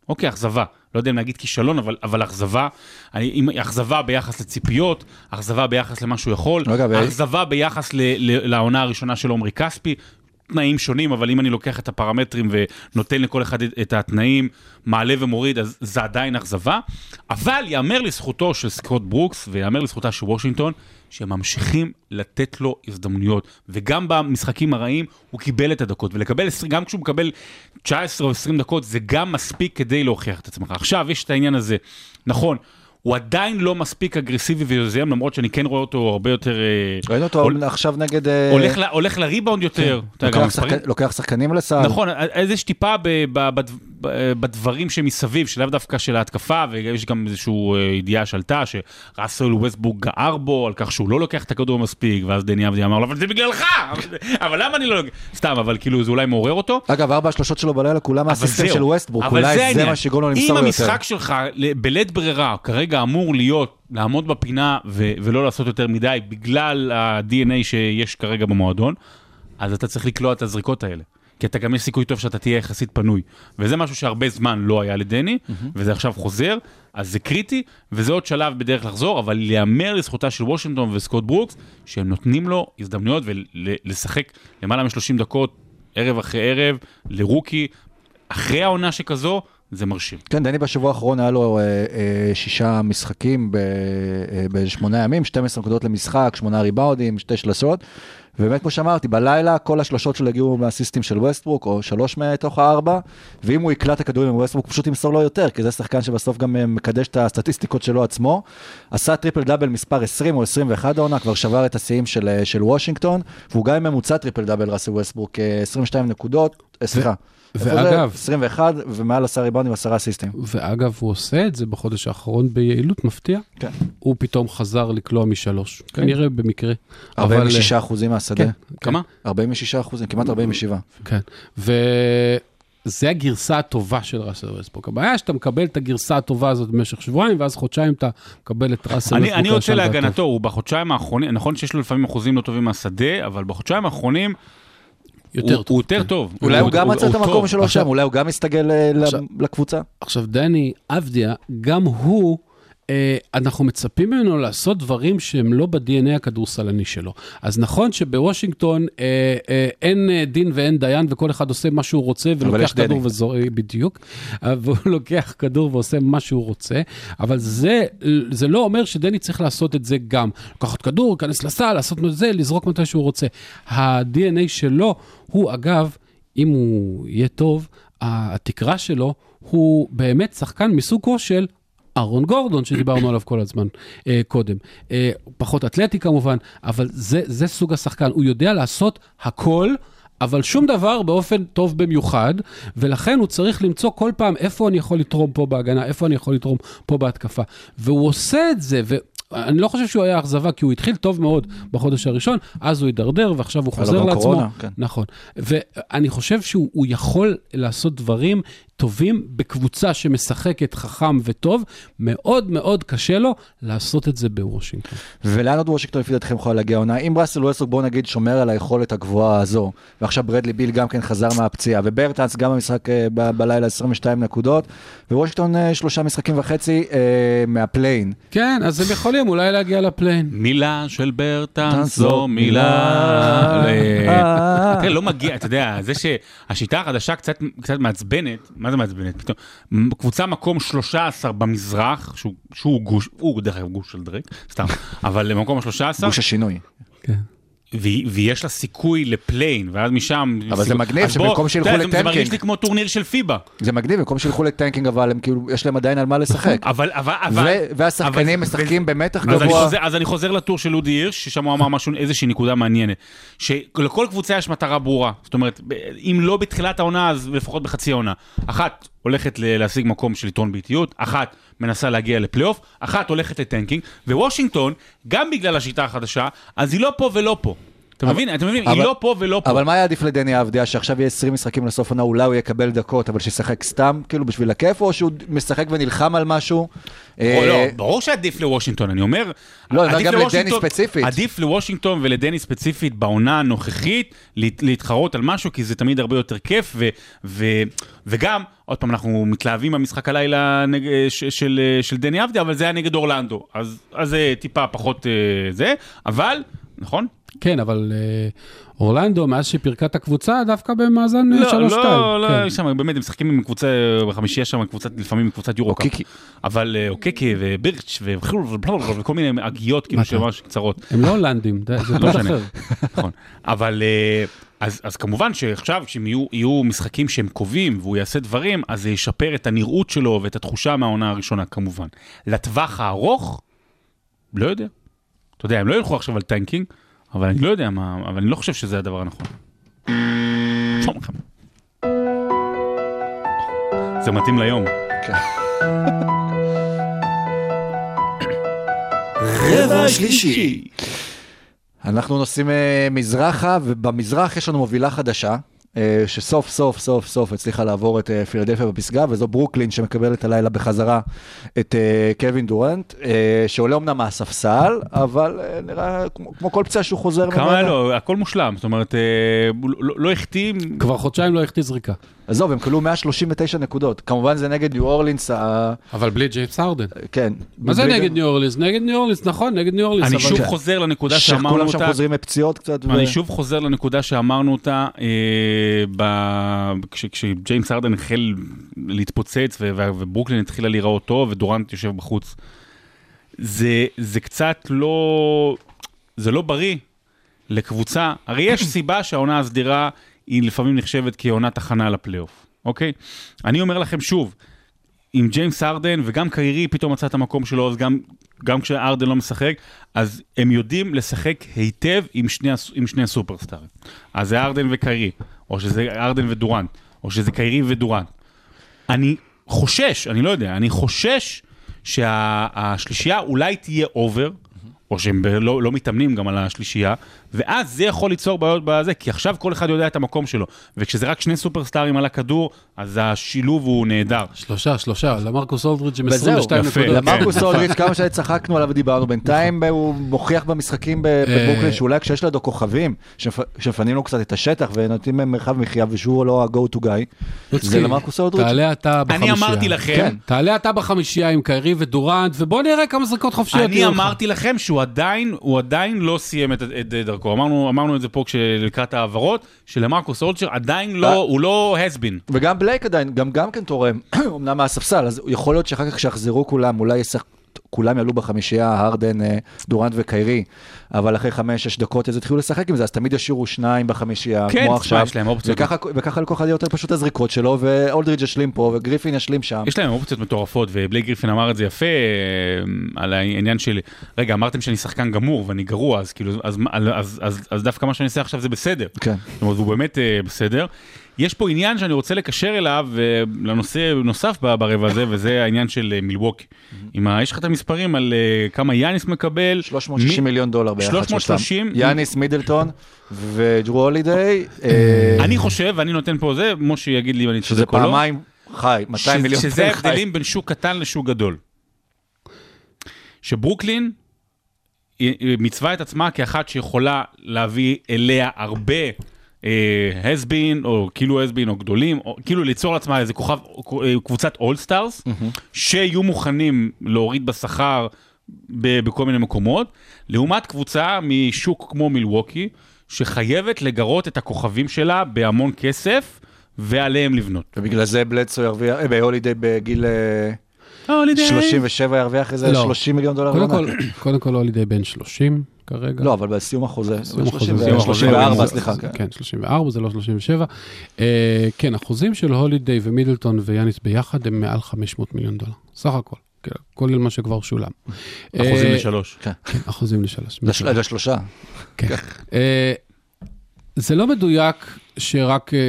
אוקיי, אכזבה. לא יודע אם להגיד כישלון, אבל, אבל אכזבה. אני, עם- אכזבה ביחס לציפיות, אכזבה ביחס למה שהוא יכול, רגע, ו- אכזבה ביחס ל, ל, לעונה הראשונה של עומרי כספי. תנאים שונים, אבל אם אני לוקח את הפרמטרים ונותן לכל אחד את- התנאים, מעלה ומוריד, אז זה עדיין אכזבה. אבל ייאמר לזכותו של סקוט ברוקס, ויאמר לזכותה של וושינגטון, שהם ממשיכים לתת לו הזדמנויות. וגם במשחקים הרעים הוא קיבל את הדקות, ולקבל 20, גם כשהוא מקבל 19 או 20 דקות, זה גם מספיק כדי להוכיח את עצמך. עכשיו, יש את העניין הזה. נכון, הוא עדיין לא מספיק אגרסיבי ויוזם, למרות שאני כן רואה אותו הרבה יותר... אה, ראינו אותו הול- עכשיו נגד... אה, הולך, ל- הולך לריבאונד יותר. גם לוקח שחקן- לוקח שחקנים לסל. נכון, איזה טיפה ב- ב- ב- בדברים שמסביב, שלאו דווקא של ההתקפה, ויש גם איזושהי אה, ידיעה שעלתה, שראסל ווסטבורג גער בו על כך שהוא לא לוקח את הכדור מספיק, ואז דני אבדי אמר לו, אבל זה בגללך! (laughs) אבל למה אני לא? סתם, אבל כאילו זה אולי מעורר אותו. אגב, ארבע השלושות שלו בלילה, כולם מאסיסטים של ווסטברוק, אבל אולי זה. מה שיגרום לו למסור אם יותר. המשחק שלך בלית ברירה כרגע אמור להיות לעמוד בפינה ו- ולא לעשות יותר מדי בגלל ה-DNA שיש כרגע במועדון, אז אתה צריך לקלוע את הזריקות האלה. כי אתה גם יש סיכוי טוב שאתה תהיה יחסית פנוי. וזה משהו שהרבה זמן לא היה לדני, וזה עכשיו חוזר, אז זה קריטי, וזה עוד שלב בדרך לחזור, אבל להיאמר לזכותה של וושינגטון וסקוט ברוקס, שהם נותנים לו הזדמנויות ולשחק למעלה מ-30 דקות, ערב אחרי ערב, לרוקי, אחרי העונה שכזו, זה מרשים. כן, דני בשבוע האחרון היה לו אה, אה, שישה משחקים ב- אה, בשמונה ימים, 12 נקודות למשחק, שמונה ריבאונדים, שתי שלשות. ובאמת, כמו שאמרתי, בלילה כל השלשות שלו הגיעו מהאסיסטים של ווסטברוק, או שלוש מתוך הארבע, ואם הוא יקלע את הכדורים ווסטברוק, פשוט ימסור לו יותר, כי זה שחקן שבסוף גם אה, מקדש את הסטטיסטיקות שלו עצמו. עשה טריפל דאבל מספר 20 או 21 העונה, כבר שבר את השיאים של, אה, של וושינגטון, והוא גם עם ממוצע טריפל דאבל ראסל ווסטברוק, אה, 22 נקודות, אה, סליחה. ואגב- 21 ומעל עשרה ריבאונדים, עשרה אסיסטים. ואגב, הוא עושה את זה בחודש האחרון ביעילות מפתיעה. כן. הוא פתאום חזר לקלוע משלוש. כנראה במקרה. אבל- 46 אחוזים מהשדה. כן, כמה? 46 אחוזים, כמעט 47. כן. וזה הגרסה הטובה של ראסל ווסטברוק. הבעיה שאתה מקבל את הגרסה הטובה הזאת במשך שבועיים, ואז חודשיים אתה מקבל את ראסל אני, ווסטבוק. אני והטוב. להגנתו, הוא בחודשיים האחרונים, נכון שיש לו לפעמים אחוזים לא טובים מהשדה, אבל בחודשיים האחרונים יותר הוא, טוב. הוא יותר כן. טוב. אולי הוא גם מצא את. המקום שלו עכשיו- שם, אולי הוא גם מסתגל אה, לקבוצה. עכשיו, דני אבדיה, גם הוא, אנחנו מצפים ממנו לעשות דברים שהם לא ב-DNA הכדורסלני שלו. אז נכון שבוושינגטון אה, אה, אין אה, דין ואין דיין, וכל אחד עושה מה שהוא רוצה, ולוקח. כדור וזורק, בדיוק, אה, והוא (laughs) לוקח כדור ועושה מה שהוא רוצה, אבל זה, זה לא אומר שדני צריך לעשות את זה גם. לקחת כדור, להיכנס לסל, לעשות את זה, לזרוק מתי שהוא רוצה. ה-DNA שלו הוא, אגב, אם הוא יהיה טוב, התקרה שלו הוא באמת שחקן מסוגו של אהרון גורדון, שדיברנו עליו כל הזמן אה, קודם. אה, פחות אתלטי כמובן, אבל זה, זה סוג השחקן. הוא יודע לעשות הכל. אבל שום דבר באופן טוב במיוחד, ולכן הוא צריך למצוא כל פעם איפה אני יכול לתרום פה בהגנה, איפה אני יכול לתרום פה בהתקפה. והוא עושה את זה, ואני לא חושב שהוא היה אכזבה, כי הוא התחיל טוב מאוד בחודש הראשון, אז הוא הידרדר, ועכשיו הוא חוזר לעצמו. קורונה, כן. נכון. ואני חושב שהוא הוא יכול לעשות דברים טובים בקבוצה שמשחקת חכם וטוב, מאוד מאוד קשה לו לעשות את זה בוושינגטון. ולאן עוד וושינגטון לפי דעתכם יכולה להגיע העונה? אם ראסל ווסטברוק בוא נגיד שומר על היכולת הגבוהה הזו, ועכשיו ברדלי ביל גם כן חזר מהפציעה, וברטנס גם במשחק אה, ב- בלילה 22 נקודות, ווושינגטון אה, שלושה משחקים וחצי אה, מה play-in. כן, אז הם יכולים אולי להגיע ל play-in. מילה של ברטנס זו מילה. תראה, (laughs) לא מגיע, אתה יודע, זה שהשיטה החדשה קצת קצת מעצבנת, מה זה מעצבנת? פתאום, קבוצה מקום 13 במזרח, שהוא- שהוא גוש, הוא דרך אגב גוש של דרייק, סתם, אבל למקום ה-13, גוש השינוי. כן. ויש לה סיכוי ל play-in, ואז משם... אבל זה סיכוי- מגניב שבמקום שילכו יודע, זה- זה מרגיש ל tanking. לי כמו טורניר של פיבה. זה מגניב, במקום שילכו ל tanking, אבל הם כאילו, יש להם עדיין על מה לשחק. אבל, אבל, אבל... ו- והשחקנים אבל- משחקים במתח גבוה. אז אני חוזר לטור של אודי הירש, ששם הוא אמר משהו, איזושהי נקודה מעניינת. שלכל קבוצה יש מטרה ברורה. זאת אומרת, אם לא בתחילת העונה, אז לפחות בחצי העונה. אחת הולכת להשיג מקום של יתרון ביתיות, אחת מנסה להגיע לפלייאוף, אחת הולכת ל tanking, ווושינגטון, גם בגלל השיטה החדשה, אז היא לא פה ולא פה. אתה מבין? אתה מבין? היא אבל- לא פה ולא פה. אבל מה היה עדיף לדני אבדיה, שעכשיו יהיה 20 משחקים לסוף עונה, אולי הוא יקבל דקות, אבל שישחק סתם, כאילו בשביל הכיף, או שהוא משחק ונלחם על משהו? אה, לא, ברור שעדיף לוושינגטון, אני אומר... לא, אני אומר עדיף גם לדני ספציפית. עדיף לוושינגטון ולדני ספציפית בעונה הנוכחית להת- להתחרות על משהו, כי זה תמיד הרבה יותר כיף, וגם, עוד פעם, אנחנו מתלהבים במשחק הלילה נג- ש- של של דני אבדיה, אבל זה היה נגד אורלנדו, אז אז זה טיפה פחות אה, זה, אבל, נכון? כן, אבל אה, אורלנדו, מאז שהיא פירקה את הקבוצה, דווקא במאזן אה, 3-2. לא, לא, לא, כן. שם, באמת, הם משחקים עם קבוצה, בחמישייה שם, קבוצת, לפעמים עם קבוצת יורו אוקיקי. אבל אה, אוקקי ובירץ' וכל מיני הגיות כאילו אתה? שממש קצרות. הם לא הולנדים, זה זה לא. אחר. (laughs) נכון. אבל אה, אז, אז כמובן שעכשיו כשהם יהיו, יהיו משחקים שהם קובעים והוא יעשה דברים, אז זה ישפר את הנראות שלו ואת התחושה מהעונה הראשונה כמובן. לטווח הארוך, לא יודע. אתה יודע, הם לא ילכו עכשיו על tanking, אבל אני לא יודע מה, אבל אני לא חושב שזה הדבר הנכון. שלום לכם. זה מתאים ליום. רבע שלישי. אנחנו נוסעים אה, מזרחה, ובמזרח יש לנו מובילה חדשה, שסוף סוף סוף סוף הצליחה לעבור את אה, פילדלפיה בפסגה, וזו ברוקלין שמקבלת הלילה בחזרה את אה, קווין דורנט, אה, שעולה אמנם מהספסל, אבל אה, נראה כמו, כמו כל פציעה שהוא חוזר כמה. היה לו? הכל מושלם. זאת אומרת, אה, לא, לא. כבר חודשיים לא החטיא זריקה. עזוב, הם קלעו 139 נקודות. כמובן זה נגד ניו אורלינס, ה... אבל בלי ג'יימס הרדן. כן. מה זה נגד ניו אורלינס? נגד ניו אורלינס, נכון, נגד ניו אורלינס. אני אבל- שוב חוזר לנקודה שאמרנו שכולם שם אותה. חוזרים מפציעות קצת. אני שוב חוזר לנקודה שאמרנו אותה, אה, ב- כש- כשג'יימס הרדן החל להתפוצץ ו- וברוקלין התחילה להיראות טוב ודורנט יושב בחוץ. זה, זה קצת לא, זה לא בריא לקבוצה, הרי יש (coughs) סיבה שהעונה הסדירה היא לפעמים נחשבת כעונת הכנה לפלייאוף, אוקיי? אני אומר לכם שוב, עם ג'יימס ארדן וגם קיירי פתאום מצא את המקום שלו, אז גם, גם כשארדן לא משחק, אז הם יודעים לשחק היטב עם שני, עם שני הסופרסטארים. אז זה הרדן וקיירי, או שזה הרדן ודורנט, או שזה קיירי ודורנט. אני חושש, אני לא יודע, אני חושש שהשלישייה אולי תהיה over, או שהם לא, לא מתאמנים גם על השלישייה, ואז זה יכול ליצור בעיות בזה, כי עכשיו כל אחד יודע את המקום שלו, וכשזה רק שני סופרסטארים על הכדור, אז השילוב הוא נהדר. שלושה, שלושה, למרקוס אולדריץ' עם וזהו, 22 יפה. נקודות. למרקוס אולדריץ', כמה שצחקנו עליו ודיברנו, בינתיים הוא מוכיח במשחקים ב- בברוקלין שאולי כשיש לידו כוכבים, שמפ- שמפנים לו קצת את השטח ונותנים להם מרחב מחיה ושהוא לא ה-go to guy, זה למרקוס אולריץ'. תעלה אתה אני בחמישייה. אמרתי לכם, כן. תעלה אתה בחמישייה עם קיירי ודורנט, ובוא נראה כמה זריקות חופשיות אני יהיו לך. אמרתי לכם שהוא עדיין, הוא עדיין לא סיים את, את דרכו. אמרנו, אמרנו את זה פה לקראת ההעברות, שלמרקוס אולצ'ר עדיין. לא, הוא לא has been. וגם בלייק עדיין, גם גם כן תורם, (clears throat) אמנם מהספסל, אז יכול להיות שאחר כך כשיחזרו כולם, אולי כולם יעלו בחמישייה, הרדן, אה, דורנט וקיירי, אבל אחרי חמש-שש דקות אז התחילו לשחק עם זה, אז תמיד ישאירו שניים בחמישייה, כן, כמו עכשיו, יש להם אופציות. וככה, וככה לכל אחד יותר פשוט הזריקות שלו, ואולדריץ' ישלים פה, וגריפין ישלים שם. יש להם אופציות מטורפות, ובלייק גריפין אמר את זה יפה, אה, על העניין של, רגע, אמרתם שאני שחקן גמור ואני גרוע, אז כאילו, אז, אז, אז, אז, אז דווקא מה שאני עושה עכשיו זה בסדר. כן. זאת אומרת, הוא באמת אה, בסדר. יש פה עניין שאני רוצה לקשר אליו, אה, לנושא נוסף ברבע הזה, וזה העניין של אה, מילווקי. עם ה- יש לך את המספרים על אה, כמה יאניס מקבל. 360 מי- מיליון דולר ביחד. 330. שלושתם. יאניס מידלטון וג'רו הולידיי. אה, אני חושב, ואני נותן פה זה, משה יגיד לי אם אני שזה צודק או לא. פעמיים חי, 200 ש- מיליון שזה חי. ההבדלים בין שוק קטן לשוק גדול. שברוקלין מצווה את עצמה כאחת שיכולה להביא אליה הרבה has been, או כאילו has been, או גדולים, או כאילו ליצור לעצמה איזה כוכב, אה, קבוצת all-stars, שיהיו מוכנים להוריד בשכר בכל מיני מקומות, לעומת קבוצה משוק כמו מילווקי, שחייבת לגרות את הכוכבים שלה בהמון כסף, ועליהם לבנות. ובגלל זה בלדסו ירוויח, אה, בהולידיי בגיל אה, 37 ירוויח איזה לא. 30 מיליון דולר. קודם. כל, הולידי בן 30 כרגע. לא, אבל בסיום החוזה. סיום החוזה, 30, סיום החוזה, 34, זה- סליחה. כן. כן, 34, זה לא 37. אה, כן, אחוזים של הולידיי ומידלטון ויאניס ביחד הם מעל 500 מיליון דולר. סך הכל, כן, כולל מה שכבר שולם. אחוזים אה, לשלוש. כן, אחוזים לשלוש. לש- לשלושה. כן. זה לא מדויק שרק, אה,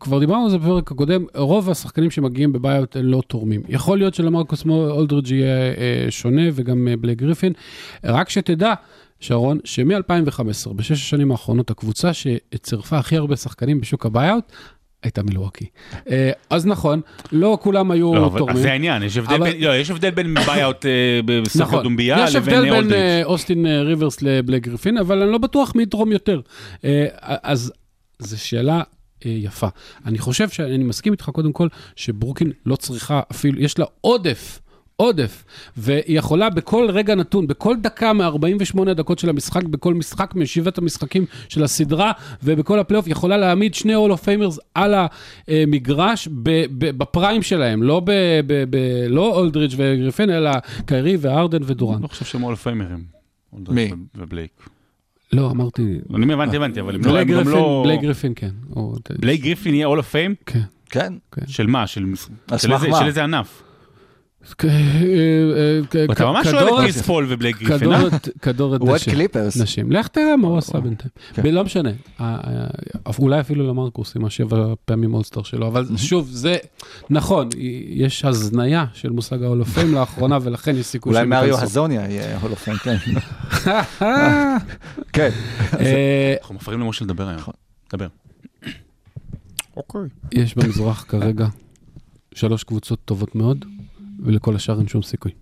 כבר דיברנו על זה בפרק הקודם, רוב השחקנים שמגיעים בביי-אוט הם לא תורמים. יכול להיות שלמרקוס אולדריג' יהיה אה, שונה וגם אה, בלייק גריפין. רק שתדע, שרון, שמ-2015, בשש השנים האחרונות, הקבוצה שצירפה הכי הרבה שחקנים בשוק ה buyout, הייתה מילווקי. אה, אז נכון, לא כולם היו לא, תורמים. זה העניין, יש הבדל אבל- בין- לא, יש הבדל בין buyout אה, בסך נכון, דומביה יש לבין הבדל בין אולדריץ'. אה, אוסטין ריברס לבלייק גריפין, אבל אני לא בטוח מי יתרום יותר. אז זו שאלה יפה. אני חושב שאני מסכים איתך קודם כל, שברוקלין לא צריכה אפילו, יש לה עודף. עודף, והיא יכולה בכל רגע נתון, בכל דקה מ-48 הדקות של המשחק, בכל משחק משבעת המשחקים של הסדרה, ובכל הפלייאוף, יכולה להעמיד שני Hall of Famers על המגרש ב- ב- ב prime שלהם, לא, ב- ב- ב- לא אולדריץ' וגריפין, אלא קיירי והרדן ודורנט. אני לא חושב שהם Hall Famers. מי? ובלייק. לא, אמרתי... אני הבנתי, הבנתי, אבל הם לא- בלייק גריפין, לא... גריפין, כן. בלייק גריפין יהיה Hall of Fame? כן. כן. של מה? של איזה ענף? אה, אה, ואתה ממש אוהב את קריס פול ובלייק גריפין, אה? כדורת. קליפרס. נשים. לך תראה מה הוא עשה בינתיים. כן. לא משנה, אולי אפילו למרקוס עם השבע פעמים All-Star שלו, אבל שוב, זה נכון, יש הזניה של מושג ה hall of fame לאחרונה, ולכן יש סיכוי אולי מריו. הזוניה יהיה hall of fame, כן. (laughs) כן. אה, אנחנו מפריעים למשה לדבר היום. נכון. דבר. אוקיי. יש במזרח כרגע שלוש קבוצות טובות מאוד, ולכל השאר אין שום סיכוי.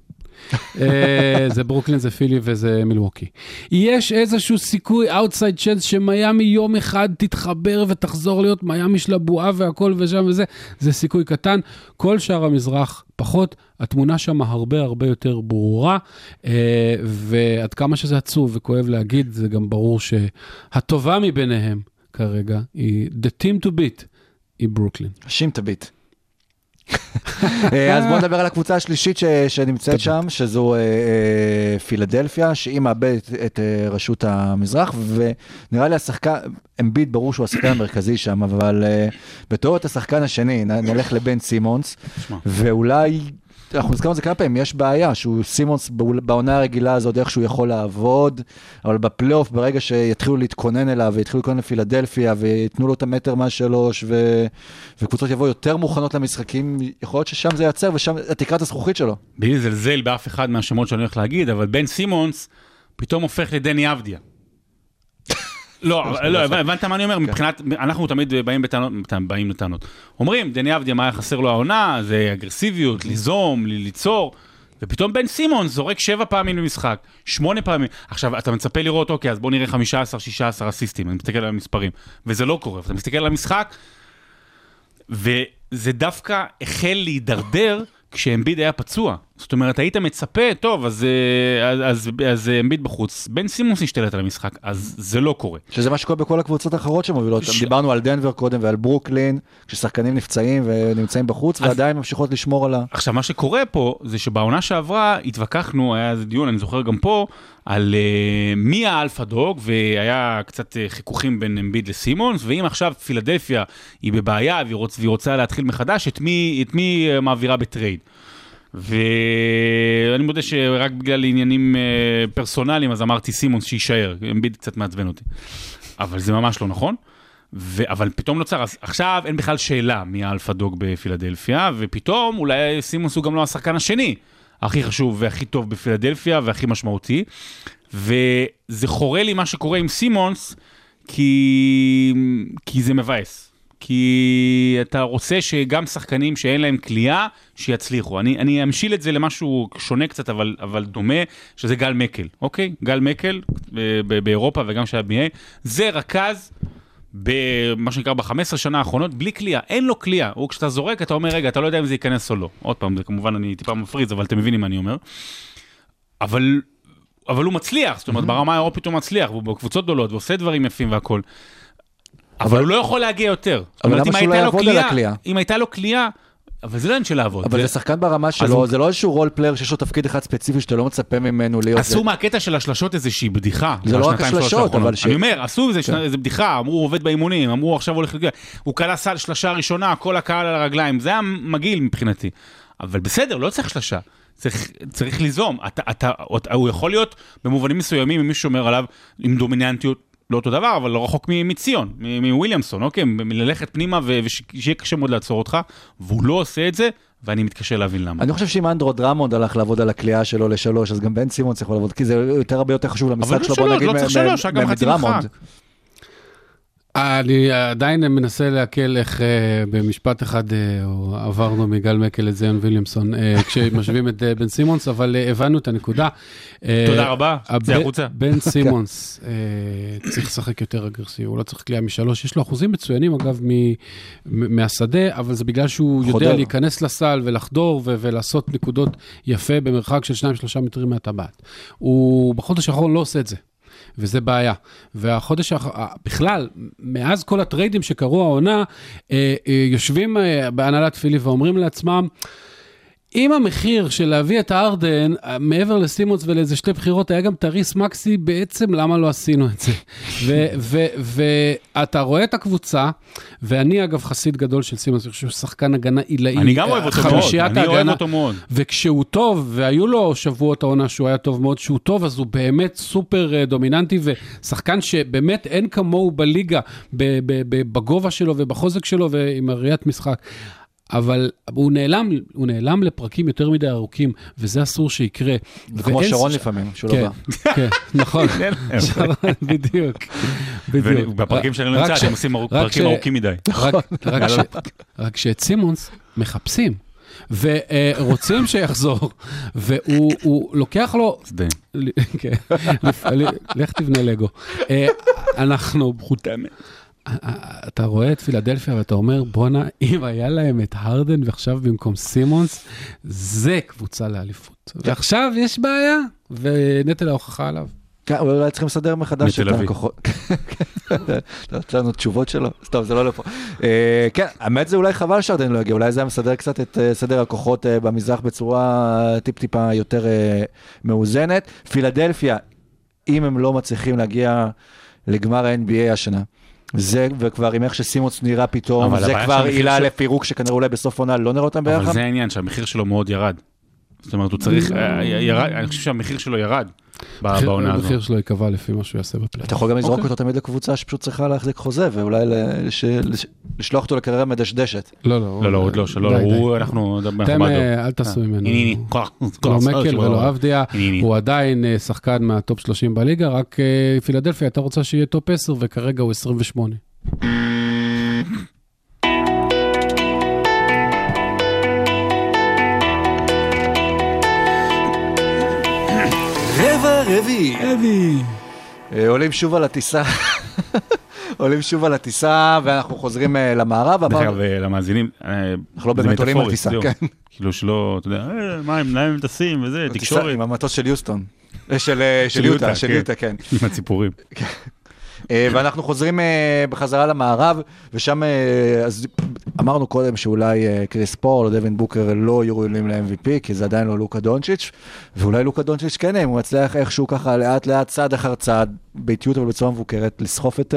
אה, זה ברוקלין, זה פילי וזה מילווקי. יש איזשהו סיכוי, outside chance, שמיאמי יום אחד תתחבר ותחזור להיות מיאמי של הבועה והכל ושם וזה, זה סיכוי קטן. כל שאר המזרח פחות, התמונה שם הרבה הרבה יותר ברורה, אה, ועד כמה שזה עצוב וכואב להגיד, זה גם ברור שהטובה מביניהם כרגע היא The Team to Beat. היא ברוקלין. שים תביט. אה, (laughs) אז בואו נדבר על הקבוצה השלישית ש- שנמצאת שם, שזו אה, אה, פילדלפיה, שהיא מאבדת את אה, רשות המזרח, ונראה לי השחקן, אמביט ברור שהוא השחקן המרכזי שם, אבל אה, בתור את השחקן השני, נ- נלך לבן סימונס. ואולי, אנחנו נזכרנו את זה כמה פעמים, יש בעיה שהוא סימונס בעונה הרגילה הזאת, איך שהוא יכול לעבוד, אבל בפלייאוף, ברגע שיתחילו להתכונן אליו, ויתחילו להתכונן לפילדלפיה, וייתנו לו את המטר מהשלוש, ו... וקבוצות יבואו יותר מוכנות למשחקים, יכול להיות ששם זה ייעצר, ושם תקרת הזכוכית שלו. בלי לזלזל באף אחד מהשמות שאני הולך להגיד, אבל בן סימונס פתאום הופך לדני אבדיה. לא, אבל- לא, הבנת מה אני אומר? מבחינת, אנחנו תמיד באים בטענות, באים לטענות. אומרים, דני אבדיה, מה היה חסר לו העונה? זה אגרסיביות, ליזום, ל- ליצור. ופתאום בן סימונס זורק שבע פעמים במשחק, שמונה פעמים. עכשיו, אתה מצפה לראות, אוקיי, אז בוא נראה 15-16 אסיסטים, אני מסתכל על המספרים. וזה לא קורה, אתה מסתכל על המשחק, וזה דווקא החל להידרדר כשאמביד היה פצוע. זאת אומרת, היית מצפה, טוב, אז, אה, אז, אז, אז אמביד בחוץ, בן סימונס השתלט על המשחק, אז זה לא קורה. שזה מה שקורה בכל הקבוצות האחרות שמובילות. ש- דיברנו על דנבר קודם ועל ברוקלין, כששחקנים נפצעים ונמצאים בחוץ, אז- ועדיין ממשיכות לשמור על ה... עכשיו, מה שקורה פה, זה שבעונה שעברה התווכחנו, היה איזה דיון, אני זוכר גם פה, על אה, מי ה alpha dog, והיה קצת אה, חיכוכים בין אמביד לסימונס, ואם עכשיו פילדלפיה היא בבעיה והיא, רוצ, והיא רוצה להתחיל מחדש, את מי, את מי אה, מעבירה ב trade. ואני מודה שרק בגלל עניינים אה, פרסונליים, אז אמרתי סימונס שיישאר, אמביד קצת מעצבן אותי. אבל זה ממש לא נכון. ו- אבל פתאום נוצר, אז עכשיו אין בכלל שאלה מי ה alpha dog בפילדלפיה, ופתאום אולי סימונס הוא גם לא השחקן השני הכי חשוב והכי טוב בפילדלפיה והכי משמעותי. וזה חורה לי מה שקורה עם סימונס, כי, כי זה מבאס. כי אתה רוצה שגם שחקנים שאין להם כליאה, שיצליחו. אני, אני אמשיל את זה למשהו שונה קצת, אבל, אבל דומה, שזה גל מקל, אוקיי? גל מקל ב- באירופה וגם שהיה ב-NBA, זה רכז במה שנקרא ב-15 שנה האחרונות, בלי כליאה, אין לו כליאה. הוא כשאתה זורק, אתה אומר, רגע, אתה לא יודע אם זה ייכנס או לא. עוד פעם, זה כמובן, אני טיפה מפריז, אבל אתם מבינים מה אני אומר. אבל, אבל הוא מצליח, זאת אומרת, ברמה האירופית הוא מצליח, והוא בקבוצות גדולות, ועושה דברים יפים והכול. אבל הוא לא יכול להגיע יותר. אבל למה שהוא לא יעבוד על הקליעה? אם הייתה לו קליעה, אבל זה לא עניין של לעבוד. אבל זה- שחקן ברמה שלו, זה לא איזשהו role player שיש לו תפקיד אחד ספציפי שאתה לא מצפה ממנו להיות... עשו מהקטע של השלשות איזושהי בדיחה. זה לא רק השלשות. אבל ש- אני אומר, עשו איזה כן. איזה בדיחה, אמרו הוא עובד באימונים, אמרו עכשיו הולך. הוא קלע סל שלשה ראשונה, כל הקהל על הרגליים, זה היה מגעיל מבחינתי. אבל בסדר, לא צריך שלשה. צריך, צריך ליזום. אתה, אתה, הוא יכול להיות במובנים מסוימים, אם מישהו אומר עליו, עם דומיננטיות, לא אותו דבר, אבל לא רחוק מציון, מוויליאמסון, אוקיי? מללכת פנימה ושיהיה קשה מאוד לעצור אותך, והוא לא עושה את זה, ואני מתקשה להבין למה. אני חושב שאם אנדרו דרמונד הלך לעבוד על הקליעה שלו לשלוש, אז גם בן סימונס יכול לעבוד, כי זה יותר הרבה יותר חשוב למשחק שלו, בוא נגיד, צריך מדרמונד. אני עדיין מנסה לעכל איך אה, במשפט אחד אה, עברנו מגל מקל לזיון ויליאמסון אה, (laughs) כשמשווים את בן סימונס, אבל הבנו את הנקודה. תודה רבה, צא החוצה. בן סימונס אה, צריך לשחק יותר אגרסיבי, הוא לא צריך קליעה משלוש, יש לו אחוזים מצוינים אגב מהשדה, אבל זה בגלל שהוא. יודע להיכנס לסל ולחדור ולעשות נקודות יפה במרחק של 2-3 מטרים מהטבעת. הוא בחודש האחרון לא עושה את זה. וזה בעיה. והחודש, האח- ה- בכלל, מאז כל הטריידים שקרו העונה, אה, אה, יושבים אה, בהנהלת פילי ואומרים לעצמם, אם המחיר של להביא את הארדן, מעבר לסימונס ולאיזה שתי בחירות, היה גם תריס מקסי, בעצם למה לא עשינו את זה? (laughs) ואתה רואה את הקבוצה, ואני אגב חסיד גדול של סימונס, אני חושב שהוא שחקן הגנה עילאי. אני גם אוהב אותו מאוד, אני אוהב. אותו מאוד. וכשהוא טוב, והיו לו שבועות העונה שהוא היה טוב מאוד, שהוא טוב, אז הוא באמת סופר אה, דומיננטי, ושחקן שבאמת אין כמוהו בליגה, בגובה שלו ובחוזק שלו ועם הראיית משחק. אבל הוא נעלם, הוא נעלם לפרקים יותר מדי ארוכים, וזה אסור שיקרה. כמו ואין שרון ס- לפעמים, שהוא לא כן, בא. כן, (laughs) נכון, (laughs) (laughs) שרון, בדיוק, בדיוק. ובפרקים שאני לא נמצא, ש- אתם עושים פרקים ש- ארוכים מדי. רק, ש, שאת סימונס מחפשים, ורוצים שיחזור, והוא הוא לוקח לו, שדה. כן, לך תבנה לגו. אה, אנחנו, אה, אתה רואה את פילדלפיה ואתה אומר, בואנה, אם היה להם את הרדן ועכשיו במקום סימונס, זה קבוצה לאליפות. ועכשיו יש בעיה, ונטל ההוכחה עליו. כן, אולי צריכים לסדר מחדש מתל את אביב. הכוחות. (laughs) אתה רוצה לנו תשובות שלו? סתם, זה לא לפה. אה, כן, האמת זה אולי חבל שארדן לא יגיע, אולי זה היה מסדר קצת את אה, סדר הכוחות אה, במזרח בצורה טיפ-טיפה יותר מאוזנת. פילדלפיה, אם הם לא מצליחים להגיע לגמר ה-NBA השנה, זה, וכבר עם איך שסימוץ נראה פתאום, אבל זה כבר עילה לפירוק שכנראה אולי בסוף עונה לא נראה אותם אבל ביחד. זה העניין, שהמחיר שלו מאוד ירד. זאת אומרת, הוא צריך, אה, ירד, אני חושב שהמחיר שלו ירד בעונה הזו. המחיר שלו ייקבע לפי מה שהוא יעשה בפלייאוף. אתה יכול גם לזרוק אוקיי. אותו תמיד לקבוצה שפשוט צריכה להחזיק חוזה, ואולי לש- לש- לשלוח אותו לקריירה מדשדשת. לא, לא, לא, לא, עוד לא, שלא, די. הוא, אנחנו, אתם. אה, אל תעשו ממנו. הנה, הנה, כוח, לא מקל. ולא הנה. הוא עדיין אה, שחקן מה top 30 בליגה, רק אה, פילדלפיה הייתה רוצה שיהיה top 10 וכרגע הוא 28. רבע רביעי. אה, עולים שוב על הטיסה. (laughs) עולים שוב על הטיסה, ואנחנו חוזרים אה, למערב. דרך אגב, אה, למאזינים, אנחנו לא באמת עולים על טיסה. כן. כאילו שלא, אתה יודע, מה, הם- טסים וזה, תקשורת, עם המטוס של יוסטון. של יוטה, של כן. יוטה, כן. עם הציפורים. אה, ואנחנו חוזרים אה, בחזרה למערב, ושם אה, אז אמרנו קודם שאולי קריס פול או דווין בוקר לא יהיו ראויים ל-MVP, כי זה עדיין לא לוקה דונצ'יץ', ואולי לוקה דונצ'יץ' כן, אם הוא מצליח איכשהו ככה לאט לאט, צעד אחר צעד, באיטיות אבל בצורה מבוקרת, לסחוף את,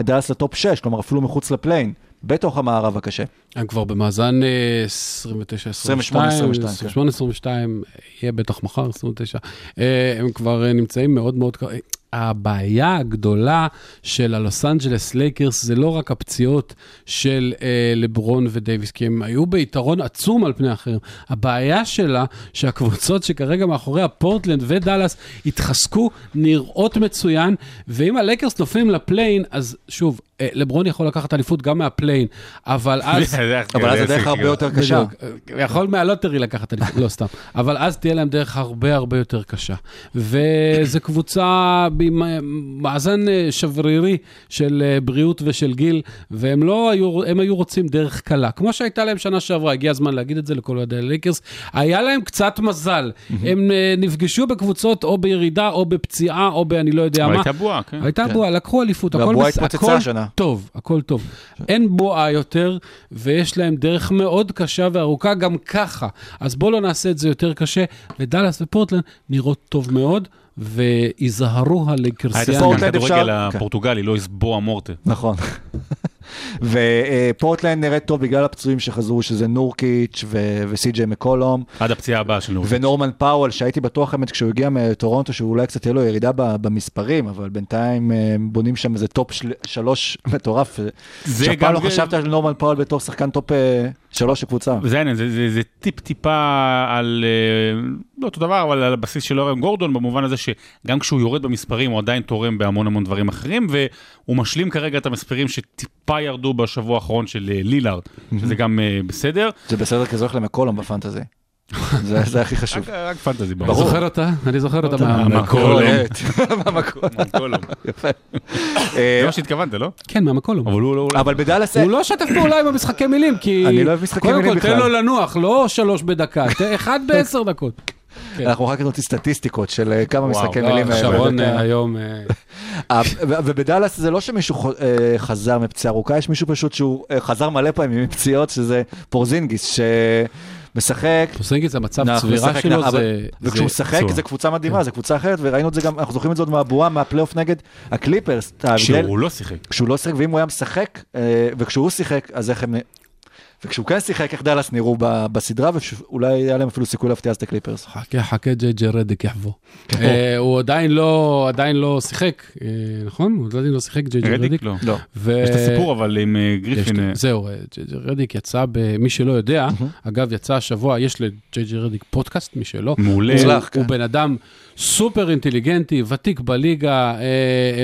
את דאלאס ל top 6, כלומר אפילו מחוץ ל play-in, בתוך המערב הקשה. הם כבר במאזן אה, 29, 22, 22, 28, 22, יהיה בטח מחר 29. אה, הם כבר נמצאים מאוד מאוד... הבעיה הגדולה של הלוס אנג'לס לייקרס זה לא רק הפציעות של אה, לברון ודייוויס, כי הם היו ביתרון עצום על פני אחרים. הבעיה שלה שהקבוצות שכרגע מאחוריה, פורטלנד ודאלאס, התחזקו, נראות מצוין, ואם הלייקרס נופלים ל play-in, אז שוב, לברון יכול לקחת אליפות גם מה play-in, אבל (laughs) אז... אבל אז הדרך הרבה יותר קשה. יכול מה lottery לקחת אליפות, לא סתם. אבל אז תהיה להם דרך הרבה הרבה יותר קשה. וזו קבוצה במאזן אה, שברירי של אה, בריאות ושל גיל, והם לא היו, הם היו רוצים דרך קלה. כמו שהייתה להם שנה שעברה, הגיע הזמן להגיד את זה לכל אוהדי הלייקרס, היה להם קצת מזל. הם אה, נפגשו בקבוצות או בירידה או בפציעה או באני לא יודע מה. הייתה בועה, כן. הייתה בועה, לקחו אליפות, הכל והבועה התפוצצה השנה. טוב, הכל טוב. אין בועה יותר, ויש להם דרך מאוד קשה וארוכה גם ככה. אז בואו לא נעשה את זה יותר קשה. ודאלאס ופורטלנד נראות טוב מאוד, את הלייקרסיאנים. פורטלנד אפשר- הפורטוגלי, לא יסבוע מורטה. נכון. ופורטלנד נראית טוב בגלל הפצועים שחזרו, שזה נורקיץ' ו- וסי.ג'יי מקולום. עד הפציעה הבאה של נורקיץ'. ונורמן פאוול, שהייתי בטוח האמת כשהוא הגיע מטורונטו, שאולי קצת תהיה לו ירידה במספרים, אבל בינתיים אה, בונים שם איזה top של... שלוש (laughs) מטורף. שאף פעם לא חשבת על נורמן פאוול בתור שחקן top אה, שלוש של קבוצה. זה זה, זה, זה טיפ-טיפה על, אה, לא אותו דבר, אבל על הבסיס של ארון גורדון, במובן הזה שגם כשהוא יורד במספרים, הוא עדיין תורם בהמון המון דברים אחרים, והוא משלים כרגע את המספרים שטיפה ירדו בשבוע האחרון של אה, לילארד, שזה גם אה, בסדר. זה בסדר כי זה הולך למקולום בפנטזי. זה זה הכי חשוב. רק, רק פנטזי, אתה ברור. זוכר אותה? אני זוכר אותה מה- מה- מהמקולום. מהמקולום. יפה. זה אה, מה שהתכוונת, לא? כן, מהמקולום. אבל הוא לא... אבל בדאלאס... הוא לא שתף פעולה עם המשחקי מילים, כי... אני לא אוהב משחקי מילים קודם כל, תן בכלל. לו לנוח, לא שלוש בדקה, אחד בעשר דקות. אנחנו רק נוציא סטטיסטיקות של כמה משחקי מילים. שרון היום... ובדאלאס זה לא שמישהו אה, חזר מפציעה ארוכה, יש מישהו פשוט שהוא אה, חזר מלא פעמים מפציעות, שזה פורזינגיס, שמשחק. פורזינגיס, המצב אנחנו צבירה שלו אבל- זה... וכשהוא זה- משחק. זה קבוצה מדהימה, זה קבוצה אחרת, וראינו את זה גם, אנחנו זוכרים את זה עוד מהבועה, מהפלייאוף נגד הקליפרס. את ההבדל- שהוא לא שיחק. כשהוא לא שיחק, ואם הוא היה משחק, אה, וכשהוא שיחק, אז איך הם... וכשהוא כן שיחק, איך דאלאס נראו בסדרה, ואולי היה להם אפילו סיכוי להפתיע אז את הקליפרס. חכה, חכה, ג'יי ג'יי רדיק יבוא. אה, הוא עדיין לא, עדיין לא שיחק, אה, נכון? הוא עדיין לא שיחק, ג'יי ג'יי רדיק רדיק. לא. לא. יש את הסיפור אבל עם אה, גריפין. זהו, ג'יי ג'יי רדיק יצא, מי שלא יודע, אגב, יצא השבוע, יש לג'יי ג'יי רדיק פודקאסט, מי שלא. מעולה. הוא- כן. בן אדם סופר אינטליגנטי, ותיק בליגה,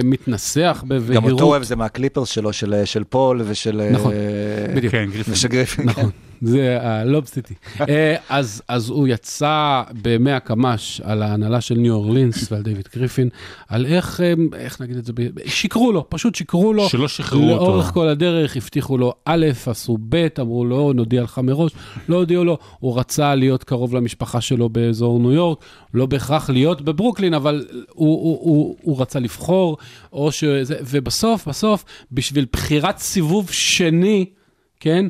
מתנסח גם אותו בבהירות. אוהב זה מהקליפרס שלו, של של פול ושל... נכון, בדיוק. גריפין. (laughs) נכון, זה ה Lob City. אה, אז אז הוא יצא במאה קמ"ש על ההנהלה של ניו אורלינס (laughs) ועל דיוויד גריפין, על איך, אה, איך נגיד את זה, שיקרו לו, פשוט שיקרו לו. שלא שחררו אותו. לאורך כל הדרך הבטיחו לו א', עשו ב', אמרו לו, נודיע לך מראש, לא הודיעו לו, הוא רצה להיות קרוב למשפחה שלו באזור ניו יורק, לא בהכרח להיות בברוקלין, אבל הוא, הוא, הוא, הוא רצה לבחור, או שזה, ובסוף, בסוף, בשביל בחירת סיבוב שני, כן?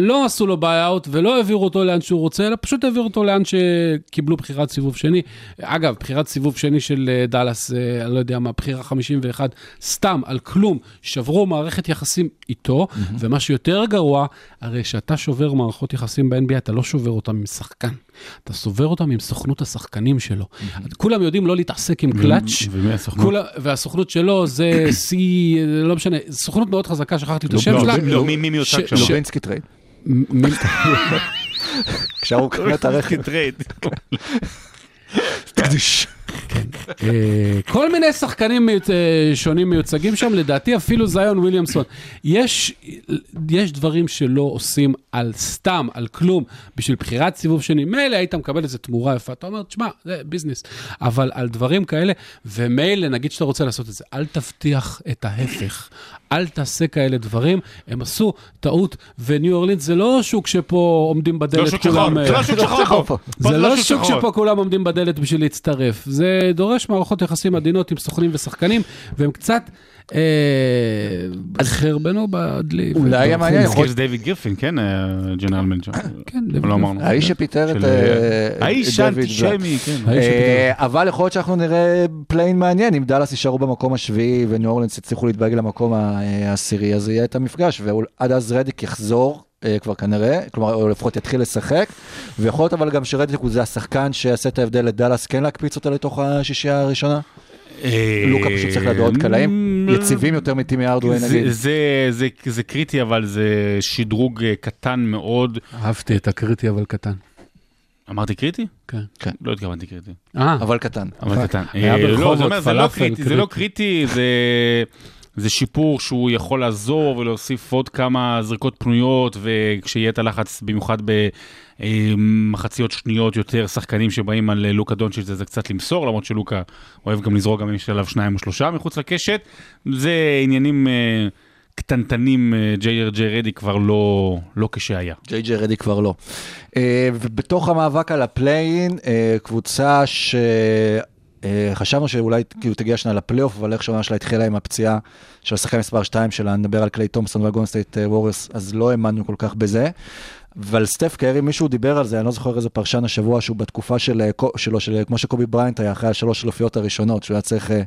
לא עשו לו buyout ולא העבירו אותו לאן שהוא רוצה, אלא פשוט העבירו אותו לאן שקיבלו בחירת סיבוב שני. אגב, בחירת סיבוב שני של אה, דאלאס, אה, אני לא יודע מה, בחירה 51, סתם, על כלום, שברו מערכת יחסים איתו, ומה שיותר גרוע, הרי כשאתה שובר מערכות יחסים ב-NBA, אתה לא שובר אותם עם שחקן, אתה שובר אותם עם סוכנות השחקנים שלו. כולם יודעים לא להתעסק עם Klutch, ומי הסוכנות? כולה, והסוכנות שלו זה (coughs) C, לא משנה, סוכנות מאוד חזקה, שכחתי את השם לא, שלה. לא, מי- מי מיוצג שם? לובינסקי trade. (laughs) כשהוא קנה את הרכב. (laughs) (laughs) אה, כל מיני שחקנים אה, שונים מיוצגים שם, לדעתי אפילו זיון וויליאמסון. יש, יש דברים שלא עושים על סתם, על כלום, בשביל בחירת סיבוב שני. מילא היית מקבל איזה תמורה יפה, אתה אומר, תשמע, זה ביזנס. אבל על דברים כאלה, ומילא, נגיד שאתה רוצה לעשות את זה, אל תבטיח את ההפך. אל תעשה כאלה דברים, הם עשו טעות, וניו אורלינס זה לא שוק שפה עומדים לא בדלת כולם... אה, (laughs) זה לא שוק שחור זה לא שוק. שפה כולם עומדים בדלת בשביל להצטרף. זה דורש מערכות יחסים עדינות עם סוכנים ושחקנים, והם קצת אה, חרבנו בדלי. אולי היה וברחו מעניין, מזה. יכול- יש דיוויד גריפין, כן, general manager. כן, דיוויד לא אמרנו. האיש שפיטר את אה, האיש דויד האנטישמי, כן. אה, אבל יכול להיות שאנחנו נראה play-in מעניין, אם דאלאס יישארו במקום השביעי וניו אורלינס יצליחו להתברג למקום העשירי, אז יהיה את המפגש, ועד אז רדיק יחזור. אה, כבר כנראה, כלומר, או לפחות יתחיל לשחק, ויכול להיות אבל גם שרדיק הוא זה השחקן שיעשה את ההבדל לדאלאס, כן להקפיץ אותה לתוך השישייה הראשונה? לוקה פשוט צריך לידו עוד קלעים, יציבים יותר מטימי ארדווי זה- נגיד. זה- קריטי, אבל זה שדרוג אה, קטן מאוד. אהבתי את הקריטי אבל קטן. אמרתי קריטי? כן. לא התכוונתי קריטי. אה, אבל קטן. אבל קטן. אה, לא, זה לא פלאפל קריטי, זה לא. קריטי, זה... זה שיפור שהוא יכול לעזור ולהוסיף עוד כמה זריקות פנויות, וכשיהיה את הלחץ, במיוחד במחציות שניות יותר, שחקנים שבאים על לוקה דונצ'יץ' זה, זה קצת למסור, למרות שלוקה אוהב גם לזרוק גם אם יש עליו שניים או שלושה מחוץ לקשת. זה עניינים אה, קטנטנים, אה, ג'יי ג'יי רדיק כבר לא, לא כשהיה. ג'יי ג'יי רדיק כבר לא. אה, ובתוך המאבק על ה play-in, קבוצה ש... אה, חשבנו שאולי כאילו תגיע שנה לפלייאוף, אבל איך שהעונה שלה התחילה עם הפציעה של השחקן מספר 2 שלה, נדבר על קליי תומפסון והגולדן סטייט ווריוס, אז לא האמנו כל כך בזה. אבל סטף קרי, מישהו דיבר על זה, אני לא זוכר איזה פרשן השבוע, שהוא בתקופה של, אה, שלו, של, כמו שקובי בריינט היה אחרי השלוש אלופיות הראשונות, שהוא היה צריך אה,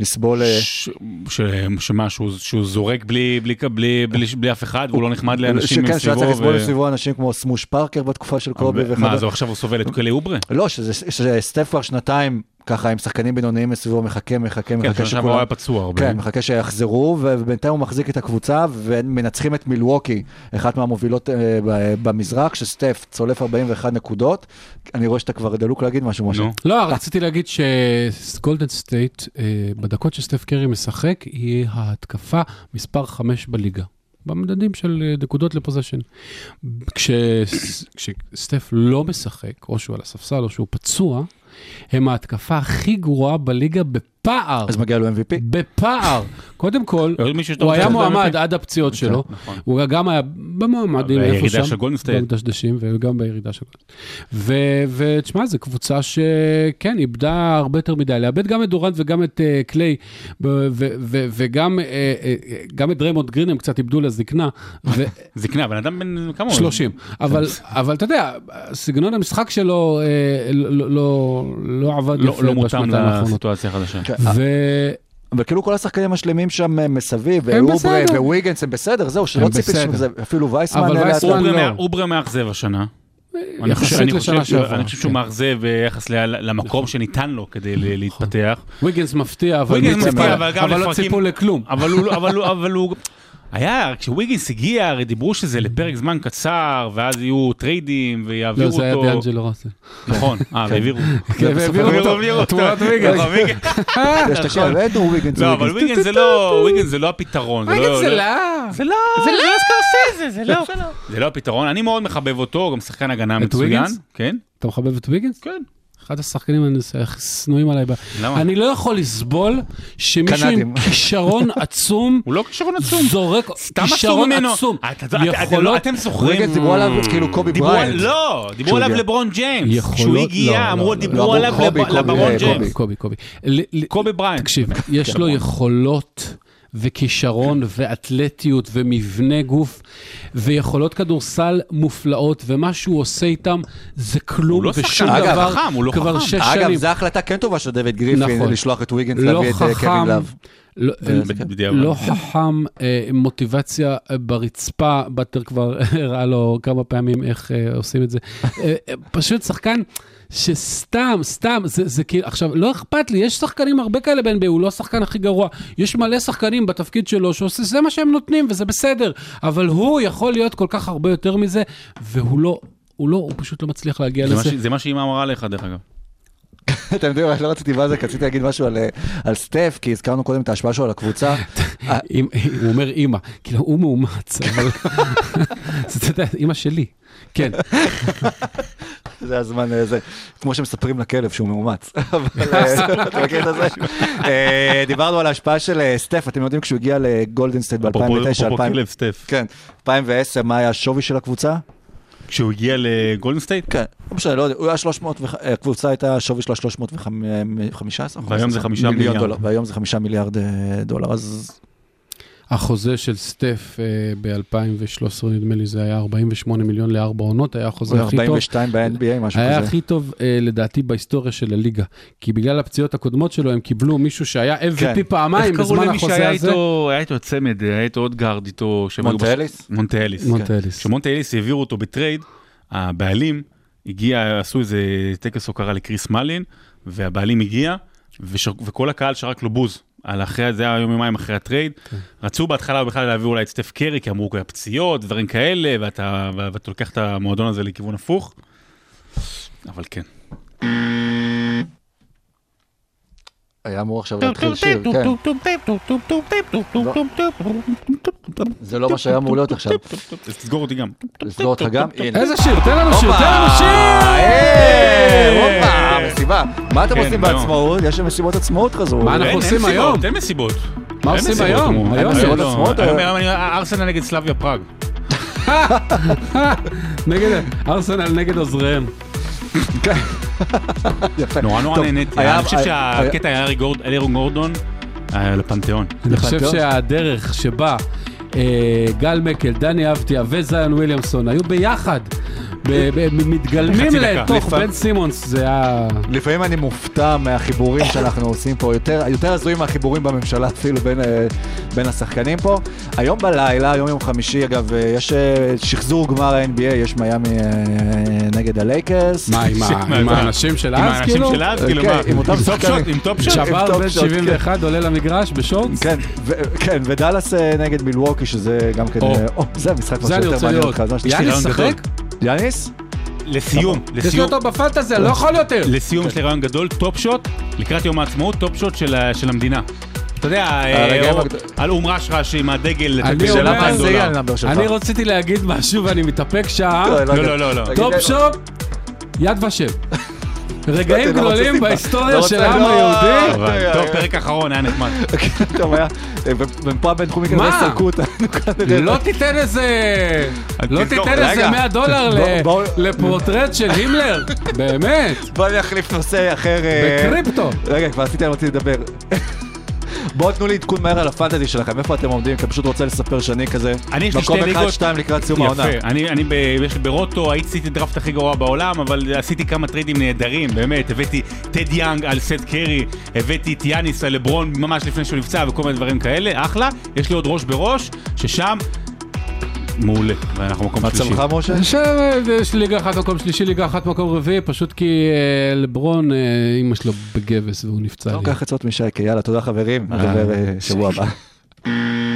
לסבול... אה, ש- ש- שמה, שהוא שהוא זורק בלי- בלי- בלי- בלי- בלי אף אחד, והוא לא נחמד לאנשים שכן, שהיה צריך לסבול מסביבו אנשים כמו סמוש פארקר בתקופה של קובי מה. אז עכשיו הוא סובל את קלי אוברה? לא, שזה- שסטף כבר שנתיים ככה עם שחקנים בינוניים מסביבו, מחכה, מחכה, כן, מחכה עכשיו הוא היה פצוע הרבה. כן, מחכה שיחזרו, ובינתיים הוא מחזיק את הקבוצה, ומנצחים את מילווקי, אחת מהמובילות אה, במזרח, שסטף צולף 41 נקודות. אני רואה שאתה כבר דלוק להגיד משהו, משה. לא, רציתי להגיד שגולדן סטייט, אה, בדקות שסטף קרי משחק, היא ההתקפה מספר 5 בליגה. במדדים של אה, נקודות ל possession. כש- כשסטף לא משחק, או שהוא על הספסל או שהוא פצוע, הם ההתקפה הכי גרועה בליגה בפער. אז מגיע לו MVP. בפער. קודם כל, הוא היה מועמד? עד הפציעות שלו. נכון. הוא גם היה במועמדים בירידה איפה שם. של גולדן סטייט. במדשדשים וגם בירידה של גולדן. ותשמע, זו קבוצה שכן, איבדה הרבה יותר מדי. לאבד גם את דורנט וגם את אה, קליי, ב- ו- ו- וגם אה, אה, את דריימונד גרין הם קצת איבדו לזקנה. (laughs) זקנה, בן אדם בן כמה הוא? 30. אבל, אבל אתה יודע, סגנון המשחק שלו לא, לא, לא עבד לא יפה לא מותאם בשנתיים האחרונות. לסיטואציה החדשה. ו... אבל כאילו כל השחקנים השלמים שם אה, מסביב, ואוברה בסדר. וויגנס הם בסדר, זהו, שלא ציפיתי. שזה, אפילו וייסמן. אבל אה. לא. אוברה מאכזב השנה. אני חושב- יחסית אני לשנה חושב שהוא- שעברה, אני חושב שהוא. מאכזב ביחס למקום שניתן לו כדי להתפתח. ויגנס מפתיע, אבל לא ציפו לכלום. אבל הוא, לא- היה, כשוויגינס הגיע, הרי דיברו שזה לפרק זמן קצר, ואז יהיו טריידים, לא, ויעבירו זה היה אותו. דיאנג'לו ראסל. נכון, אה, והעבירו. כן, והעבירו אותו. אותו. תמורת ויגינס. נכון, ויגינס. יש את השיר, ואיתנו וויגנס. לא, אבל ויגינס זה לא, ויגינס זה לא הפתרון. זה לא- זה לא. זה לא, זה לא סקורסזה, זה לא. זה לא הפתרון, אני מאוד מחבב אותו, גם שחקן הגנה את מצוין. ויגינס? כן? אתה מחבב את ויגינס? כן. אחד השחקנים השנואים עליי. למה? אני לא יכול לסבול שמישהו עם. (laughs) כישרון עצום הוא לא כישרון עצום. זורק כישרון. עצום. אתם זוכרים? ויגנס דיברו עליו כאילו קובי בריינט. לא, דיברו עליו. לברון ג'יימס. כשהוא הגיע, לא, אמרו, לא, דיברו לא, עליו לברון ג'יימס. קובי, קובי, קובי. בריינט. תקשיב, יש לו יכולות וכישרון ואתלטיות ומבנה גוף ויכולות כדורסל מופלאות, ומה שהוא עושה איתם זה כלום הוא לא ושום שחקן, אגב, דבר חכם, הוא לא כבר חכם. שש אגב, שנים. זו החלטה כן טובה של דויד גריפין, נכון. לשלוח את ויגנס לא להביא את אה, חכם, קווין לאב. לא. בדיעבד. לא חכם, אה, מוטיבציה אה, ברצפה, באטר כבר (laughs) הראה לו כמה פעמים איך אה, עושים את זה. אה, אה, פשוט שחקן שסתם, סתם, זה, זה כאילו, עכשיו, לא אכפת לי, יש שחקנים הרבה כאלה ב-NBA, הוא לא השחקן הכי גרוע. יש מלא שחקנים בתפקיד שלו שעושה, זה מה שהם נותנים וזה בסדר, אבל הוא יכול להיות כל כך הרבה יותר מזה, והוא לא, הוא לא, הוא פשוט לא מצליח להגיע זה מה לזה. ש- זה מה שאימא אמרה לך, דרך אגב. אתם יודעים, לא רציתי מה זה, כי רציתי להגיד משהו על, אה, על סטף, כי הזכרנו קודם את ההשפעה שלו על הקבוצה. אה, הוא אומר אימא, כאילו הוא מאומץ, אבל יודע, אימא שלי, כן. (laughs) זה הזמן, אה, זה כמו שמספרים לכלב שהוא מאומץ. (laughs) אה, (laughs) אתה מכיר את זה? אה, דיברנו על ההשפעה של סטף, אתם יודעים, כשהוא הגיע לגולדן סטייט ב-2009, אפרופו כלב סטף. כן, 2010, מה היה השווי של הקבוצה? כשהוא הגיע לגולדן סטייט? כן, לא משנה, לא יודע, הוא היה 300, וח- אה, הקבוצה הייתה, השווי שלה 315. והיום זה חמישה מיליארד. דולר, והיום זה חמישה מיליארד דולר, אז החוזה של סטף אה, ב-2013, נדמה לי, זה היה 48 מיליון לארבע עונות, היה החוזה היה הכי טוב. 42 ב-NBA, משהו היה כזה. הכי טוב אה, לדעתי בהיסטוריה של הליגה, כי בגלל הפציעות הקודמות שלו הם קיבלו מישהו שהיה כן. MVP פעמיים איך קראו בזמן למי החוזה שהיה הזה. איתו, היה איתו צמד, היה איתו עוד guard איתו. שהם היו בס- מונטאליס? מונטאליס. מונטליס. כשמונטאליס העבירו אותו ב trade, הבעלים הגיע, עשו איזה טקס הוקרה לקריס מלין, והבעלים הגיע, ושר, וכל הקהל שרק לו בוז. על אחרי, זה היה יום יומיים אחרי ה trade. רצו בהתחלה בכלל להביא אולי את סטף קרי, כי אמרו היה פציעות, דברים כאלה, ואתה, ואתה לוקח את המועדון הזה לכיוון הפוך. אבל כן. היה אמור עכשיו להתחיל שיר, כן. זה לא מה שהיה אמור להיות עכשיו. אז תסגור אותי גם. לסגור אותך גם? איזה שיר? תן לנו שיר, תן לנו שיר! אה, הופה, מסיבה. מה אתם כן, עושים היום. בעצמות? יש מסיבות עצמאות חזרו. מה אנחנו עושים היום? אין מסיבות. מה עושים היום? היום מסיבות לא. עצמאות, היום- אה? ארסנל נגד סלאביה פראג. ארסנל נגד עוזריהם. (laughs) יפה. נורא נורא נהניתי. אני חושב שהקטע היה אלי גורדון, היה לפנתיאון. אני חושב? שהדרך שבה... אה, גל מקל, דני אבדיה וזיון וויליאמסון היו ביחד, מתגלמים. לתוך בן סימונס, זה היה... לפעמים אני מופתע מהחיבורים שאנחנו עושים פה, יותר, יותר הזויים מהחיבורים בממשלה אפילו בין, אה, בין השחקנים פה. היום בלילה, היום יום חמישי, אגב, אה, יש אה, שחזור גמר ה-NBA, יש מיאמי נגד הלייקרס. מה, עם ה- מה, עם מה? האנשים של עם אז, האנשים כאילו? של אז, כאילו מה? עם top שחקנים. shot? עם top shot? שבר בן shot, כן. 71 עולה למגרש בשורטס? כן, ו- כן, ודאלאס נגד מילווקי, שזה גם כן, זה המשחק שיותר רוצה מעניין לראות. אותך. זה מה שתשמע. יאניס? יאניס? לסיום, יש לי לסיום, אותו בפנטזיה, לא יכול יותר. לסיום יש לי רעיון גדול, top shot, לקראת יום העצמאות, top shot של המדינה. אתה יודע, אה, הגד- על אום רשרש עם הדגל, אני של אומר- 2,000 זה יהיה דולר. ה number שלך. אני רציתי להגיד משהו ואני מתאפק שעה. לא, לא, לא, לא. תגיד, top אה, shot, יד ושם. רגעים לא גדולים. בהיסטוריה לא של העם לא, היהודי. טוב, פרק אחרון היה נחמד. (laughs) טוב, היה, אה, ומפה הבינתחומי כנראה מה? סרקו אותנו כנראה. לא תיתן איזה... לא תיתן איזה רגע. 100 דולר לפורטרט של הימלר. (laughs) באמת. בוא נחליף נושא אחר. אה, בקריפטו. רגע, כבר עשיתי, אני רוצה לדבר. בואו תנו לי עדכון מהר על הפנטזי שלכם, איפה אתם עומדים? כי אני פשוט רוצה לספר שאני כזה מקום שתי אחד, ליגות. שתיים לקראת סיום העונה. יפה, אני, אני ב, יש לי ברוטו, הייתי עשיתי דראפט הכי גרוע בעולם, אבל עשיתי כמה trade ים נהדרים, באמת, הבאתי ת'אד יאנג על סט קרי, הבאתי את יאניס על לברון ממש לפני שהוא נפצע וכל מיני דברים כאלה, אחלה, יש לי עוד ראש בראש, ששם, מעולה, ואנחנו מקום מה שלישי. צמח, משה? שם אה, יש ליגה אחת מקום שלישי, ליגה אחת מקום רביעי, פשוט כי אה, לברון, אה, אימא שלו בגבס והוא נפצע לא. קח עצות משייקה, יאללה, תודה חברים, נדבר שבוע הבא. (laughs)